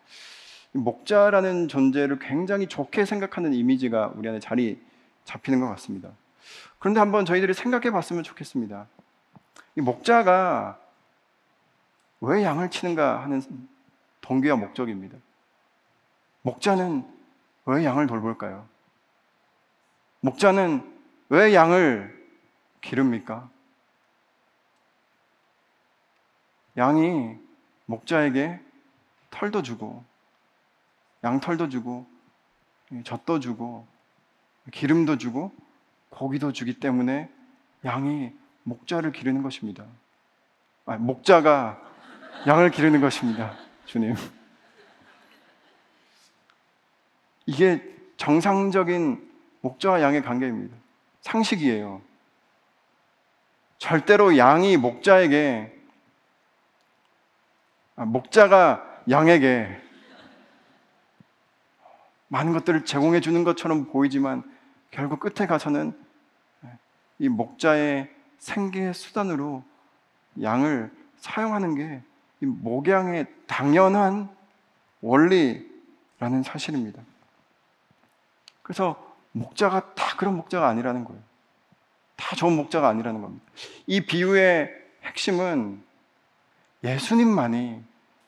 목자라는 존재를 굉장히 좋게 생각하는 이미지가 우리 안에 자리 잡히는 것 같습니다. 그런데 한번 저희들이 생각해 봤으면 좋겠습니다. 이 목자가 왜 양을 치는가 하는 동기와 목적입니다. 목자는 왜 양을 돌볼까요? 목자는 왜 양을 기릅니까? 양이 목자에게 털도 주고 양털도 주고 젖도 주고 기름도 주고 고기도 주기 때문에 양이 목자를 기르는 것입니다. 아, 목자가 양을 기르는 것입니다. 주님. 이게 정상적인 목자와 양의 관계입니다. 상식이에요. 절대로 양이 목자에게, 아, 목자가 양에게 많은 것들을 제공해 주는 것처럼 보이지만 결국 끝에 가서는 이 목자의 생계 수단으로 양을 사용하는 게 이 목양의 당연한 원리라는 사실입니다. 그래서 목자가 다 그런 목자가 아니라는 거예요. 다 좋은 목자가 아니라는 겁니다. 이 비유의 핵심은 예수님만이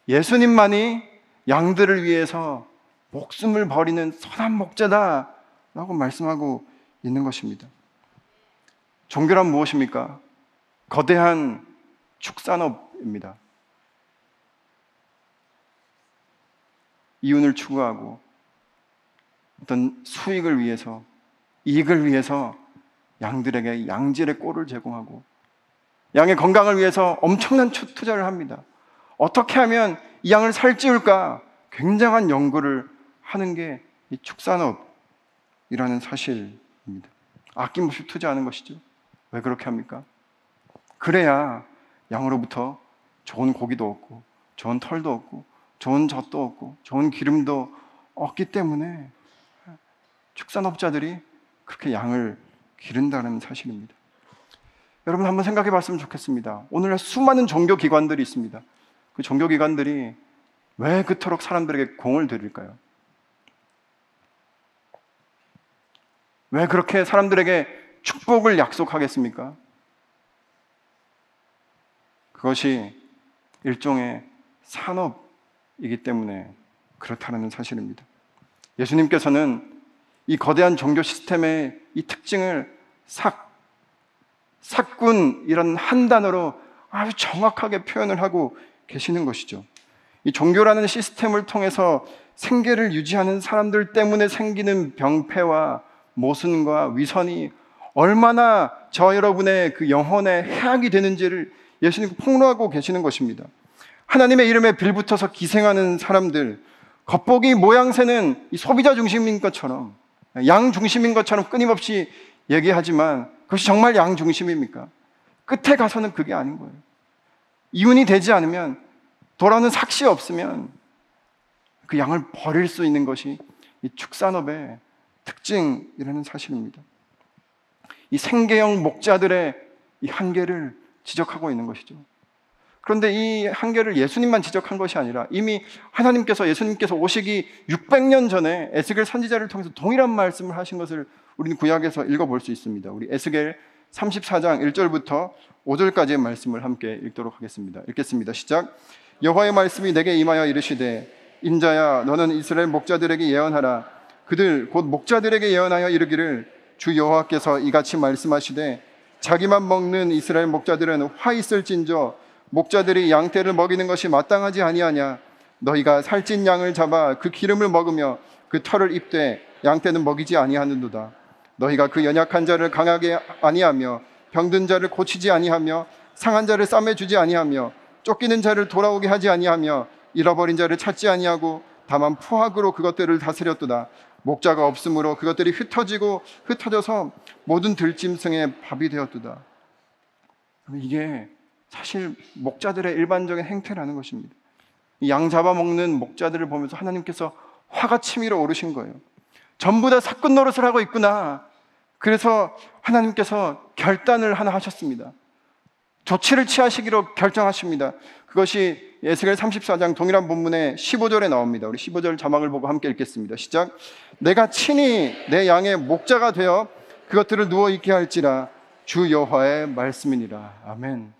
예수님만이 양들을 위해서 목숨을 버리는 선한 목자다 라고 말씀하고 있는 것입니다. 종교란 무엇입니까? 거대한 축산업입니다. 이윤을 추구하고 어떤 수익을 위해서 이익을 위해서 양들에게 양질의 꼴을 제공하고 양의 건강을 위해서 엄청난 투자를 합니다. 어떻게 하면 이 양을 살찌울까 굉장한 연구를 하는 게 이 축산업이라는 사실입니다. 아낌없이 투자하는 것이죠. 왜 그렇게 합니까? 그래야 양으로부터 좋은 고기도 얻고, 좋은 털도 얻고, 좋은 젖도 얻고, 좋은 기름도 얻기 때문에 축산업자들이 그렇게 양을 기른다는 사실입니다. 여러분 한번 생각해 봤으면 좋겠습니다. 오늘날 수많은 종교 기관들이 있습니다. 그 종교 기관들이 왜 그토록 사람들에게 공을 들일까요? 왜 그렇게 사람들에게 축복을 약속하겠습니까? 그것이 일종의 산업이기 때문에 그렇다는 사실입니다. 예수님께서는 이 거대한 종교 시스템의 이 특징을 삭, 삭군 이런 한 단어로 아주 정확하게 표현을 하고 계시는 것이죠. 이 종교라는 시스템을 통해서 생계를 유지하는 사람들 때문에 생기는 병폐와 모순과 위선이 얼마나 저 여러분의 그 영혼의 해악이 되는지를 예수님 폭로하고 계시는 것입니다. 하나님의 이름에 빌붙어서 기생하는 사람들, 겉보기 모양새는 소비자 중심인 것처럼, 양 중심인 것처럼 끊임없이 얘기하지만 그것이 정말 양 중심입니까? 끝에 가서는 그게 아닌 거예요. 이윤이 되지 않으면 돌아오는 삭시 없으면 그 양을 버릴 수 있는 것이 이 축산업의 특징이라는 사실입니다. 이 생계형 목자들의 이 한계를 지적하고 있는 것이죠. 그런데 이 한계를 예수님만 지적한 것이 아니라 이미 하나님께서 예수님께서 오시기 600년 전에 에스겔 선지자를 통해서 동일한 말씀을 하신 것을 우리는 구약에서 읽어볼 수 있습니다. 우리 에스겔 34장 1절부터 5절까지의 말씀을 함께 읽도록 하겠습니다. 읽겠습니다. 시작. 여호와의 말씀이 내게 임하여 이르시되 인자야 너는 이스라엘 목자들에게 예언하라 그들 곧 목자들에게 예언하여 이르기를 주 여호와께서 이같이 말씀하시되 자기만 먹는 이스라엘 목자들은 화 있을진저 목자들이 양떼를 먹이는 것이 마땅하지 아니하냐? 너희가 살찐 양을 잡아 그 기름을 먹으며 그 털을 입되 양떼는 먹이지 아니하는도다. 너희가 그 연약한 자를 강하게 아니하며 병든 자를 고치지 아니하며 상한 자를 싸매 주지 아니하며 쫓기는 자를 돌아오게 하지 아니하며 잃어버린 자를 찾지 아니하고 다만 푸학으로 그것들을 다스렸도다. 목자가 없으므로 그것들이 흩어지고 흩어져서 모든 들짐승의 밥이 되었도다. 이게 사실 목자들의 일반적인 행태라는 것입니다 양 잡아먹는 목자들을 보면서 하나님께서 화가 치밀어 오르신 거예요 전부 다 사건 노릇을 하고 있구나. 그래서 하나님께서 결단을 하나 하셨습니다. 조치를 취하시기로 결정하십니다. 그것이 예스겔 34장 동일한 본문의 15절에 나옵니다. 우리 15절 자막을 보고 함께 읽겠습니다. 시작. 내가 친히 내 양의 목자가 되어 그것들을 누워 있게 할지라 주 여호와의 말씀이니라. 아멘.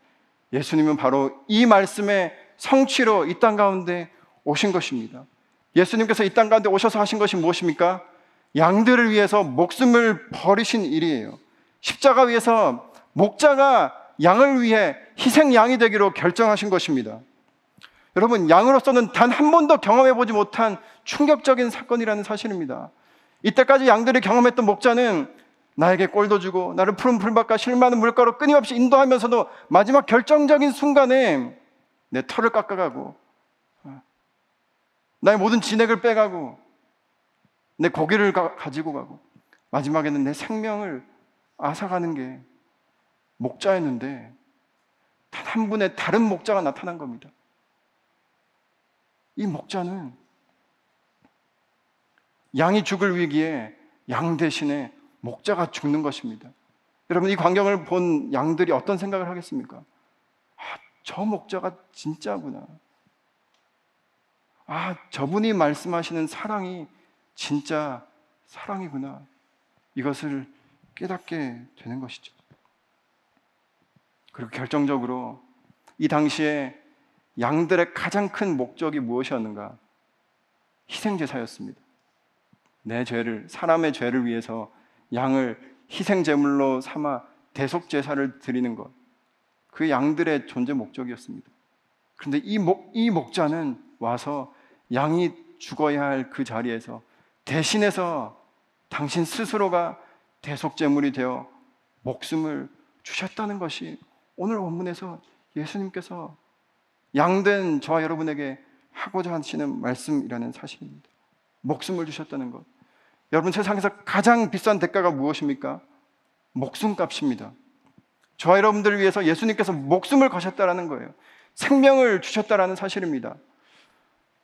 예수님은 바로 이 말씀의 성취로 이 땅 가운데 오신 것입니다. 예수님께서 이 땅 가운데 오셔서 하신 것이 무엇입니까? 양들을 위해서 목숨을 버리신 일이에요. 십자가 위에서 목자가 양을 위해 희생 양이 되기로 결정하신 것입니다. 여러분, 양으로서는 단 한 번도 경험해 보지 못한 충격적인 사건이라는 사실입니다. 이때까지 양들이 경험했던 목자는 나에게 꼴도 주고 나를 푸른 풀밭과 실많은 물가로 끊임없이 인도하면서도 마지막 결정적인 순간에 내 털을 깎아가고 나의 모든 진액을 빼가고 내 고기를 가, 지고 가고 마지막에는 내 생명을 앗아가는 게 목자였는데 단 한 분의 다른 목자가 나타난 겁니다. 이 목자는 양이 죽을 위기에 양 대신에 목자가 죽는 것입니다. 여러분 이 광경을 본 양들이 어떤 생각을 하겠습니까? 아, 저 목자가 진짜구나. 아, 저분이 말씀하시는 사랑이 진짜 사랑이구나. 이것을 깨닫게 되는 것이죠. 그리고 결정적으로 이 당시에 양들의 가장 큰 목적이 무엇이었는가? 희생제사였습니다. 내 죄를, 사람의 죄를 위해서 양을 희생 제물로 삼아 대속 제사를 드리는 것. 그 양들의 존재 목적이었습니다. 그런데 이, 목, 이 목자는 와서 양이 죽어야 할 그 자리에서 대신해서 당신 스스로가 대속제물이 되어 목숨을 주셨다는 것이 오늘 원문에서 예수님께서 양된 저와 여러분에게 하고자 하시는 말씀이라는 사실입니다. 목숨을 주셨다는 것. 여러분 세상에서 가장 비싼 대가가 무엇입니까? 목숨값입니다. 저와 여러분들을 위해서 예수님께서 목숨을 거셨다라는 거예요. 생명을 주셨다라는 사실입니다.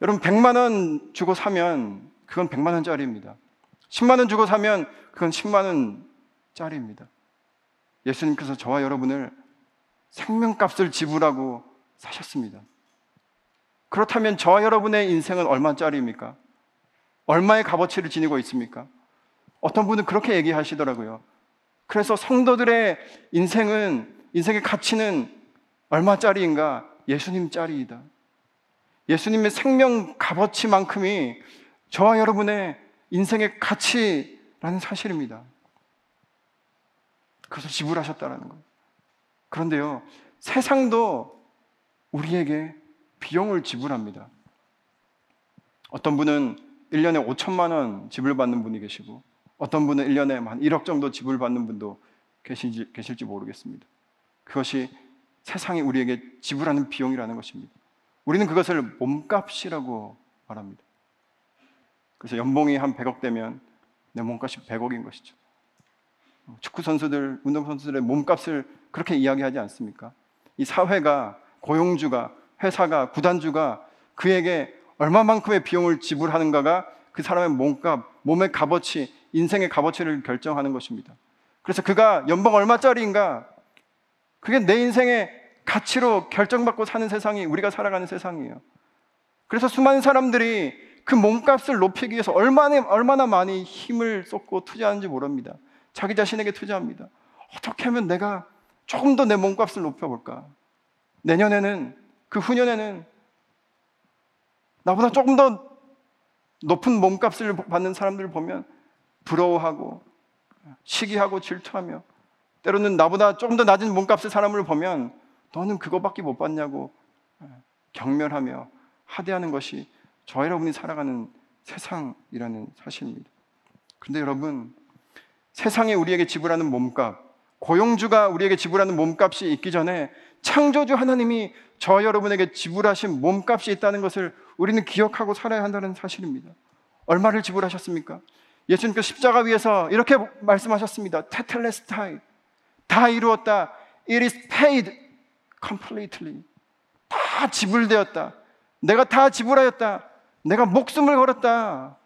여러분 100만 원 주고 사면 그건 100만 원짜리입니다. 10만 원 주고 사면 그건 10만 원짜리입니다. 예수님께서 저와 여러분을 생명값을 지불하고 사셨습니다. 그렇다면 저와 여러분의 인생은 얼마짜리입니까? 얼마의 값어치를 지니고 있습니까? 어떤 분은 그렇게 얘기하시더라고요. 그래서 성도들의 인생은, 인생의 가치는 얼마짜리인가? 예수님 짜리이다. 예수님의 생명 값어치만큼이 저와 여러분의 인생의 가치라는 사실입니다. 그것을 지불하셨다는 거예요. 그런데요, 세상도 우리에게 비용을 지불합니다. 어떤 분은 1년에 5천만 원 지불받는 분이 계시고, 어떤 분은 1년에 한 1억 정도 지불받는 분도 계실지, 계실지 모르겠습니다. 그것이 세상이 우리에게 지불하는 비용이라는 것입니다. 우리는 그것을 몸값이라고 말합니다. 그래서 연봉이 한 100억 되면 내 몸값이 100억인 것이죠. 축구 선수들, 운동 선수들의 몸값을 그렇게 이야기하지 않습니까? 이 사회가 고용주가 회사가 구단주가 그에게 얼마만큼의 비용을 지불하는가가 그 사람의 몸값, 몸의 값어치, 인생의 값어치를 결정하는 것입니다. 그래서 그가 연봉 얼마짜리인가? 그게 내 인생의 가치로 결정받고 사는 세상이 우리가 살아가는 세상이에요. 그래서 수많은 사람들이 그 몸값을 높이기 위해서 얼마나, 얼마나 많이 힘을 쏟고 투자하는지 모릅니다. 자기 자신에게 투자합니다. 어떻게 하면 내가 조금 더 내 몸값을 높여볼까? 내년에는, 그 후년에는 나보다 조금 더 높은 몸값을 받는 사람들을 보면 부러워하고 시기하고 질투하며 때로는 나보다 조금 더 낮은 몸값의 사람을 보면 너는 그거밖에 못 받냐고 경멸하며 하대하는 것이 저 여러분이 살아가는 세상이라는 사실입니다. 그런데 여러분 세상에 우리에게 지불하는 몸값, 고용주가 우리에게 지불하는 몸값이 있기 전에 창조주 하나님이 저 여러분에게 지불하신 몸값이 있다는 것을 우리는 기억하고 살아야 한다는 사실입니다. 얼마를 지불하셨습니까? 예수님께서 십자가 위에서 이렇게 말씀하셨습니다. 테텔레스타이. 다 이루었다. It is paid completely. 다 지불되었다. 내가 다 지불하였다. 내가 목숨을 걸었다.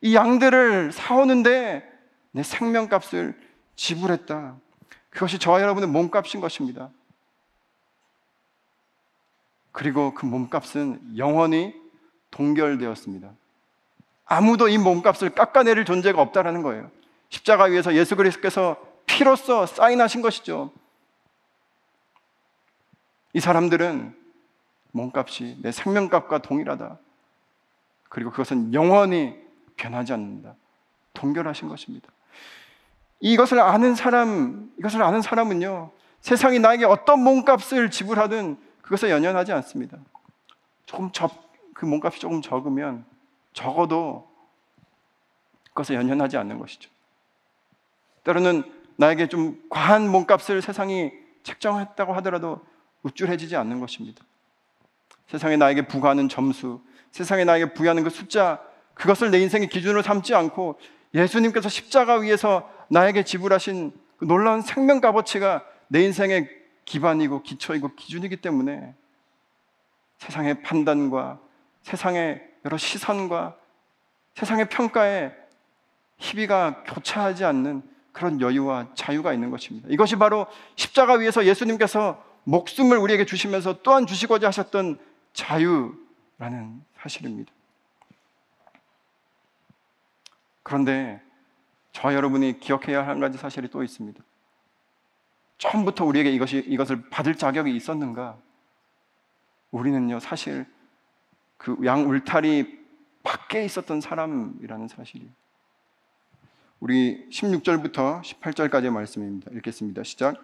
이 양들을 사오는데 내 생명값을 지불했다. 그것이 저와 여러분의 몸값인 것입니다. 그리고 그 몸값은 영원히 동결되었습니다. 아무도 이 몸값을 깎아내릴 존재가 없다라는 거예요. 십자가 위에서 예수 그리스도께서 피로써 사인하신 것이죠. 이 사람들은 몸값이 내 생명값과 동일하다. 그리고 그것은 영원히 변하지 않는다. 동결하신 것입니다. 이것을 아는 사람, 이것을 아는 사람은요, 세상이 나에게 어떤 몸값을 지불하든 그것에 연연하지 않습니다. 조금 적, 그 몸값이 조금 적으면 적어도 그것에 연연하지 않는 것이죠. 때로는 나에게 좀 과한 몸값을 세상이 책정했다고 하더라도 우쭐해지지 않는 것입니다. 세상에 나에게 부과하는 점수, 세상에 나에게 부여하는 그 숫자, 그것을 내 인생의 기준으로 삼지 않고 예수님께서 십자가 위에서 나에게 지불하신 그 놀라운 생명 값어치가 내 인생의 기반이고 기초이고 기준이기 때문에 세상의 판단과 세상의 여러 시선과 세상의 평가에 희비가 교차하지 않는 그런 여유와 자유가 있는 것입니다. 이것이 바로 십자가 위에서 예수님께서 목숨을 우리에게 주시면서 또한 주시고자 하셨던 자유라는 사실입니다. 그런데 저 여러분이 기억해야 할 한 가지 사실이 또 있습니다. 처음부터 우리에게 이것이 이것을 받을 자격이 있었는가? 우리는요 사실 그 양 울타리 밖에 있었던 사람이라는 사실이. 우리 16절부터 18절까지의 말씀입니다. 읽겠습니다. 시작.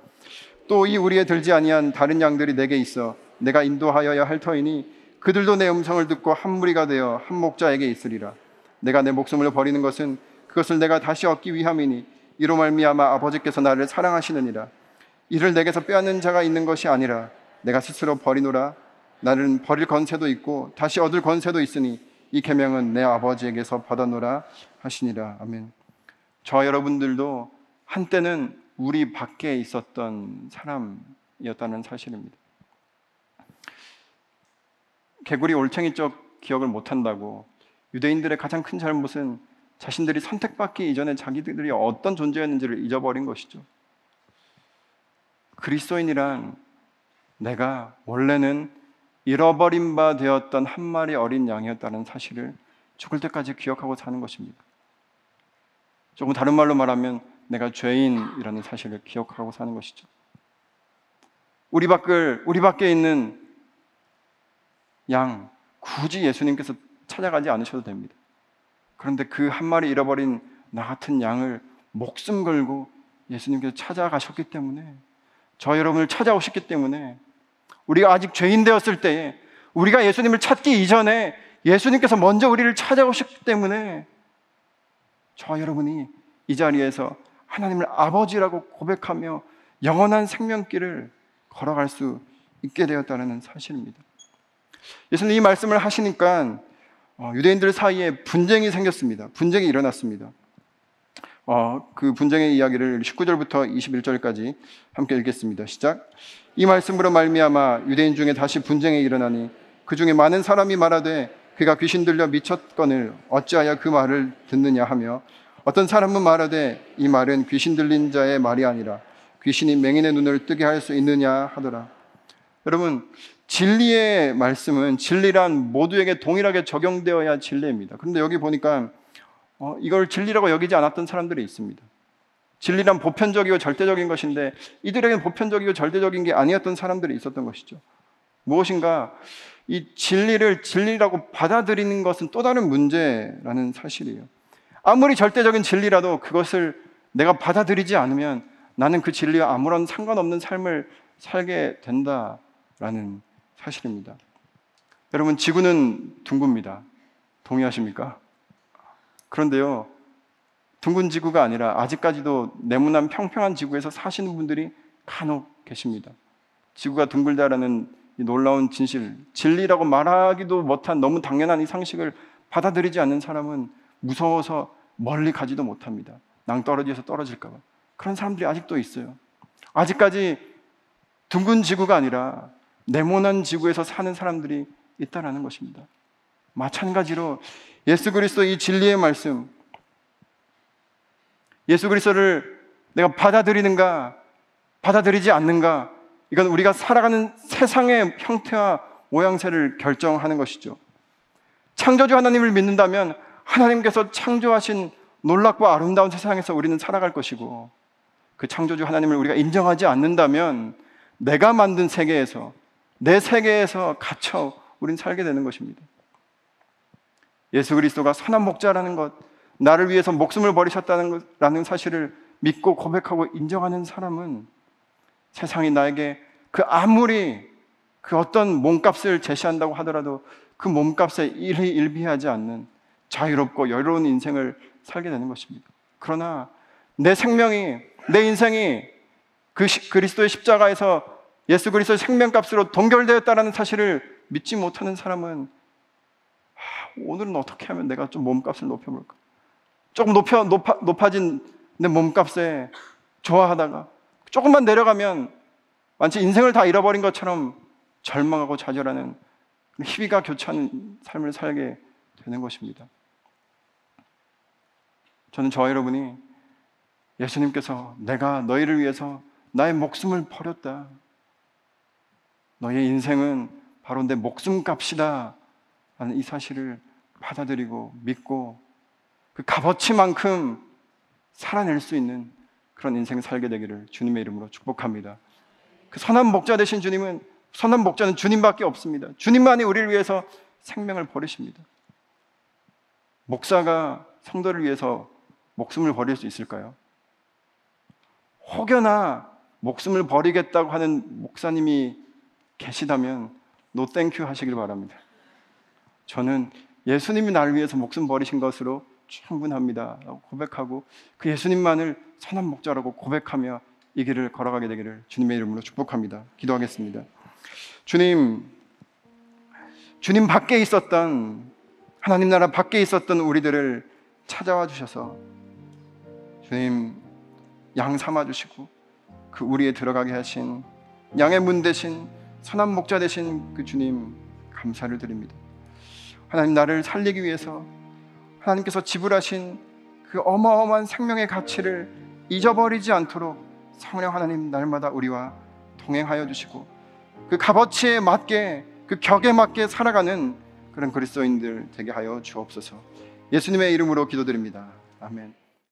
또 이 우리에 들지 아니한 다른 양들이 내게 있어 내가 인도하여야 할 터이니 그들도 내 음성을 듣고 한 무리가 되어 한 목자에게 있으리라. 내가 내 목숨을 버리는 것은 그것을 내가 다시 얻기 위함이니 이로 말미암아 아버지께서 나를 사랑하시느니라. 이를 내게서 빼앗는 자가 있는 것이 아니라 내가 스스로 버리노라. 나는 버릴 권세도 있고 다시 얻을 권세도 있으니 이 계명은 내 아버지에게서 받아노라 하시니라. 아멘. 저 여러분들도 한때는 우리 밖에 있었던 사람이었다는 사실입니다. 개구리 올챙이 쪽 기억을 못한다고 유대인들의 가장 큰 잘못은 자신들이 선택받기 이전에 자기들이 어떤 존재였는지를 잊어버린 것이죠. 그리스도인이란 내가 원래는 잃어버린 바 되었던 한 마리 어린 양이었다는 사실을 죽을 때까지 기억하고 사는 것입니다. 조금 다른 말로 말하면 내가 죄인이라는 사실을 기억하고 사는 것이죠. 우리 밖을 우리 밖에 있는 양 굳이 예수님께서 찾아가지 않으셔도 됩니다. 그런데 그 한 마리 잃어버린 나 같은 양을 목숨 걸고 예수님께서 찾아가셨기 때문에 저 여러분을 찾아오셨기 때문에 우리가 아직 죄인 되었을 때에 우리가 예수님을 찾기 이전에 예수님께서 먼저 우리를 찾아오셨기 때문에 저 여러분이 이 자리에서 하나님을 아버지라고 고백하며 영원한 생명길을 걸어갈 수 있게 되었다는 사실입니다. 예수님 이 말씀을 하시니까 어, 유대인들 사이에 분쟁이 생겼습니다. 분쟁이 일어났습니다. 어, 그 분쟁의 이야기를 19절부터 21절까지 함께 읽겠습니다. 시작. 이 말씀으로 말미암아 유대인 중에 다시 분쟁이 일어나니 그 중에 많은 사람이 말하되 그가 귀신 들려 미쳤거늘 어찌하여 그 말을 듣느냐 하며 어떤 사람은 말하되 이 말은 귀신 들린 자의 말이 아니라 귀신이 맹인의 눈을 뜨게 할 수 있느냐 하더라. 여러분 진리의 말씀은 진리란 모두에게 동일하게 적용되어야 진리입니다. 그런데 여기 보니까 어, 이걸 진리라고 여기지 않았던 사람들이 있습니다. 진리란 보편적이고 절대적인 것인데 이들에게는 보편적이고 절대적인 게 아니었던 사람들이 있었던 것이죠. 무엇인가 이 진리를 진리라고 받아들이는 것은 또 다른 문제라는 사실이에요. 아무리 절대적인 진리라도 그것을 내가 받아들이지 않으면 나는 그 진리와 아무런 상관없는 삶을 살게 된다라는 사실입니다. 여러분, 지구는 둥굽니다. 동의하십니까? 그런데요, 둥근 지구가 아니라 아직까지도 네모난 평평한 지구에서 사시는 분들이 간혹 계십니다. 지구가 둥글다라는 이 놀라운 진실, 진리라고 말하기도 못한 너무 당연한 이 상식을 받아들이지 않는 사람은 무서워서 멀리 가지도 못합니다. 낭떠러지에서 떨어질까봐. 그런 사람들이 아직도 있어요. 아직까지 둥근 지구가 아니라 네모난 지구에서 사는 사람들이 있다라는 것입니다. 마찬가지로 예수 그리스도 이 진리의 말씀, 예수 그리스도를 내가 받아들이는가, 받아들이지 않는가, 이건 우리가 살아가는 세상의 형태와 모양새를 결정하는 것이죠. 창조주 하나님을 믿는다면 하나님께서 창조하신 놀랍고 아름다운 세상에서 우리는 살아갈 것이고 그 창조주 하나님을 우리가 인정하지 않는다면 내가 만든 세계에서 내 세계에서 갇혀 우린 살게 되는 것입니다. 예수 그리스도가 선한 목자라는 것, 나를 위해서 목숨을 버리셨다는 것 라는 사실을 믿고 고백하고 인정하는 사람은 세상이 나에게 그 아무리 그 어떤 몸값을 제시한다고 하더라도 그 몸값에 일히 일비하지 않는 자유롭고 여유로운 인생을 살게 되는 것입니다. 그러나 내 생명이, 내 인생이 그 그리스도의 십자가에서 예수 그리스도의 생명값으로 동결되었다는 사실을 믿지 못하는 사람은 아, 오늘은 어떻게 하면 내가 좀 몸값을 높여볼까? 조금 높여, 높아, 높아진 내 몸값에 좋아하다가 조금만 내려가면 마치 인생을 다 잃어버린 것처럼 절망하고 좌절하는 희비가 교차하는 삶을 살게 되는 것입니다. 저는 저와 여러분이 예수님께서 내가 너희를 위해서 나의 목숨을 버렸다. 너의 인생은 바로 내 목숨 값이다. 라는 이 사실을 받아들이고 믿고 그 값어치만큼 살아낼 수 있는 그런 인생을 살게 되기를 주님의 이름으로 축복합니다. 그 선한 목자 되신 주님은 선한 목자는 주님밖에 없습니다. 주님만이 우리를 위해서 생명을 버리십니다. 목사가 성도를 위해서 목숨을 버릴 수 있을까요? 혹여나 목숨을 버리겠다고 하는 목사님이 계시다면 no thank you 하시길 바랍니다. 저는 예수님이 나를 위해서 목숨 버리신 것으로 충분합니다. 라고 고백하고 그 예수님만을 선한 목자라고 고백하며 이 길을 걸어가게 되기를 주님의 이름으로 축복합니다. 기도하겠습니다. 주님, 주님 밖에 있었던 하나님 나라 밖에 있었던 우리들을 찾아와 주셔서 주님 양 삼아 주시고 그 우리에 들어가게 하신 양의 문 대신 선한 목자 되신 그 주님 감사를 드립니다. 하나님 나를 살리기 위해서 하나님께서 지불하신 그 어마어마한 생명의 가치를 잊어버리지 않도록 성령 하나님 날마다 우리와 동행하여 주시고 그 값어치에 맞게 그 격에 맞게 살아가는 그런 그리스도인들 되게 하여 주옵소서. 예수님의 이름으로 기도드립니다. 아멘.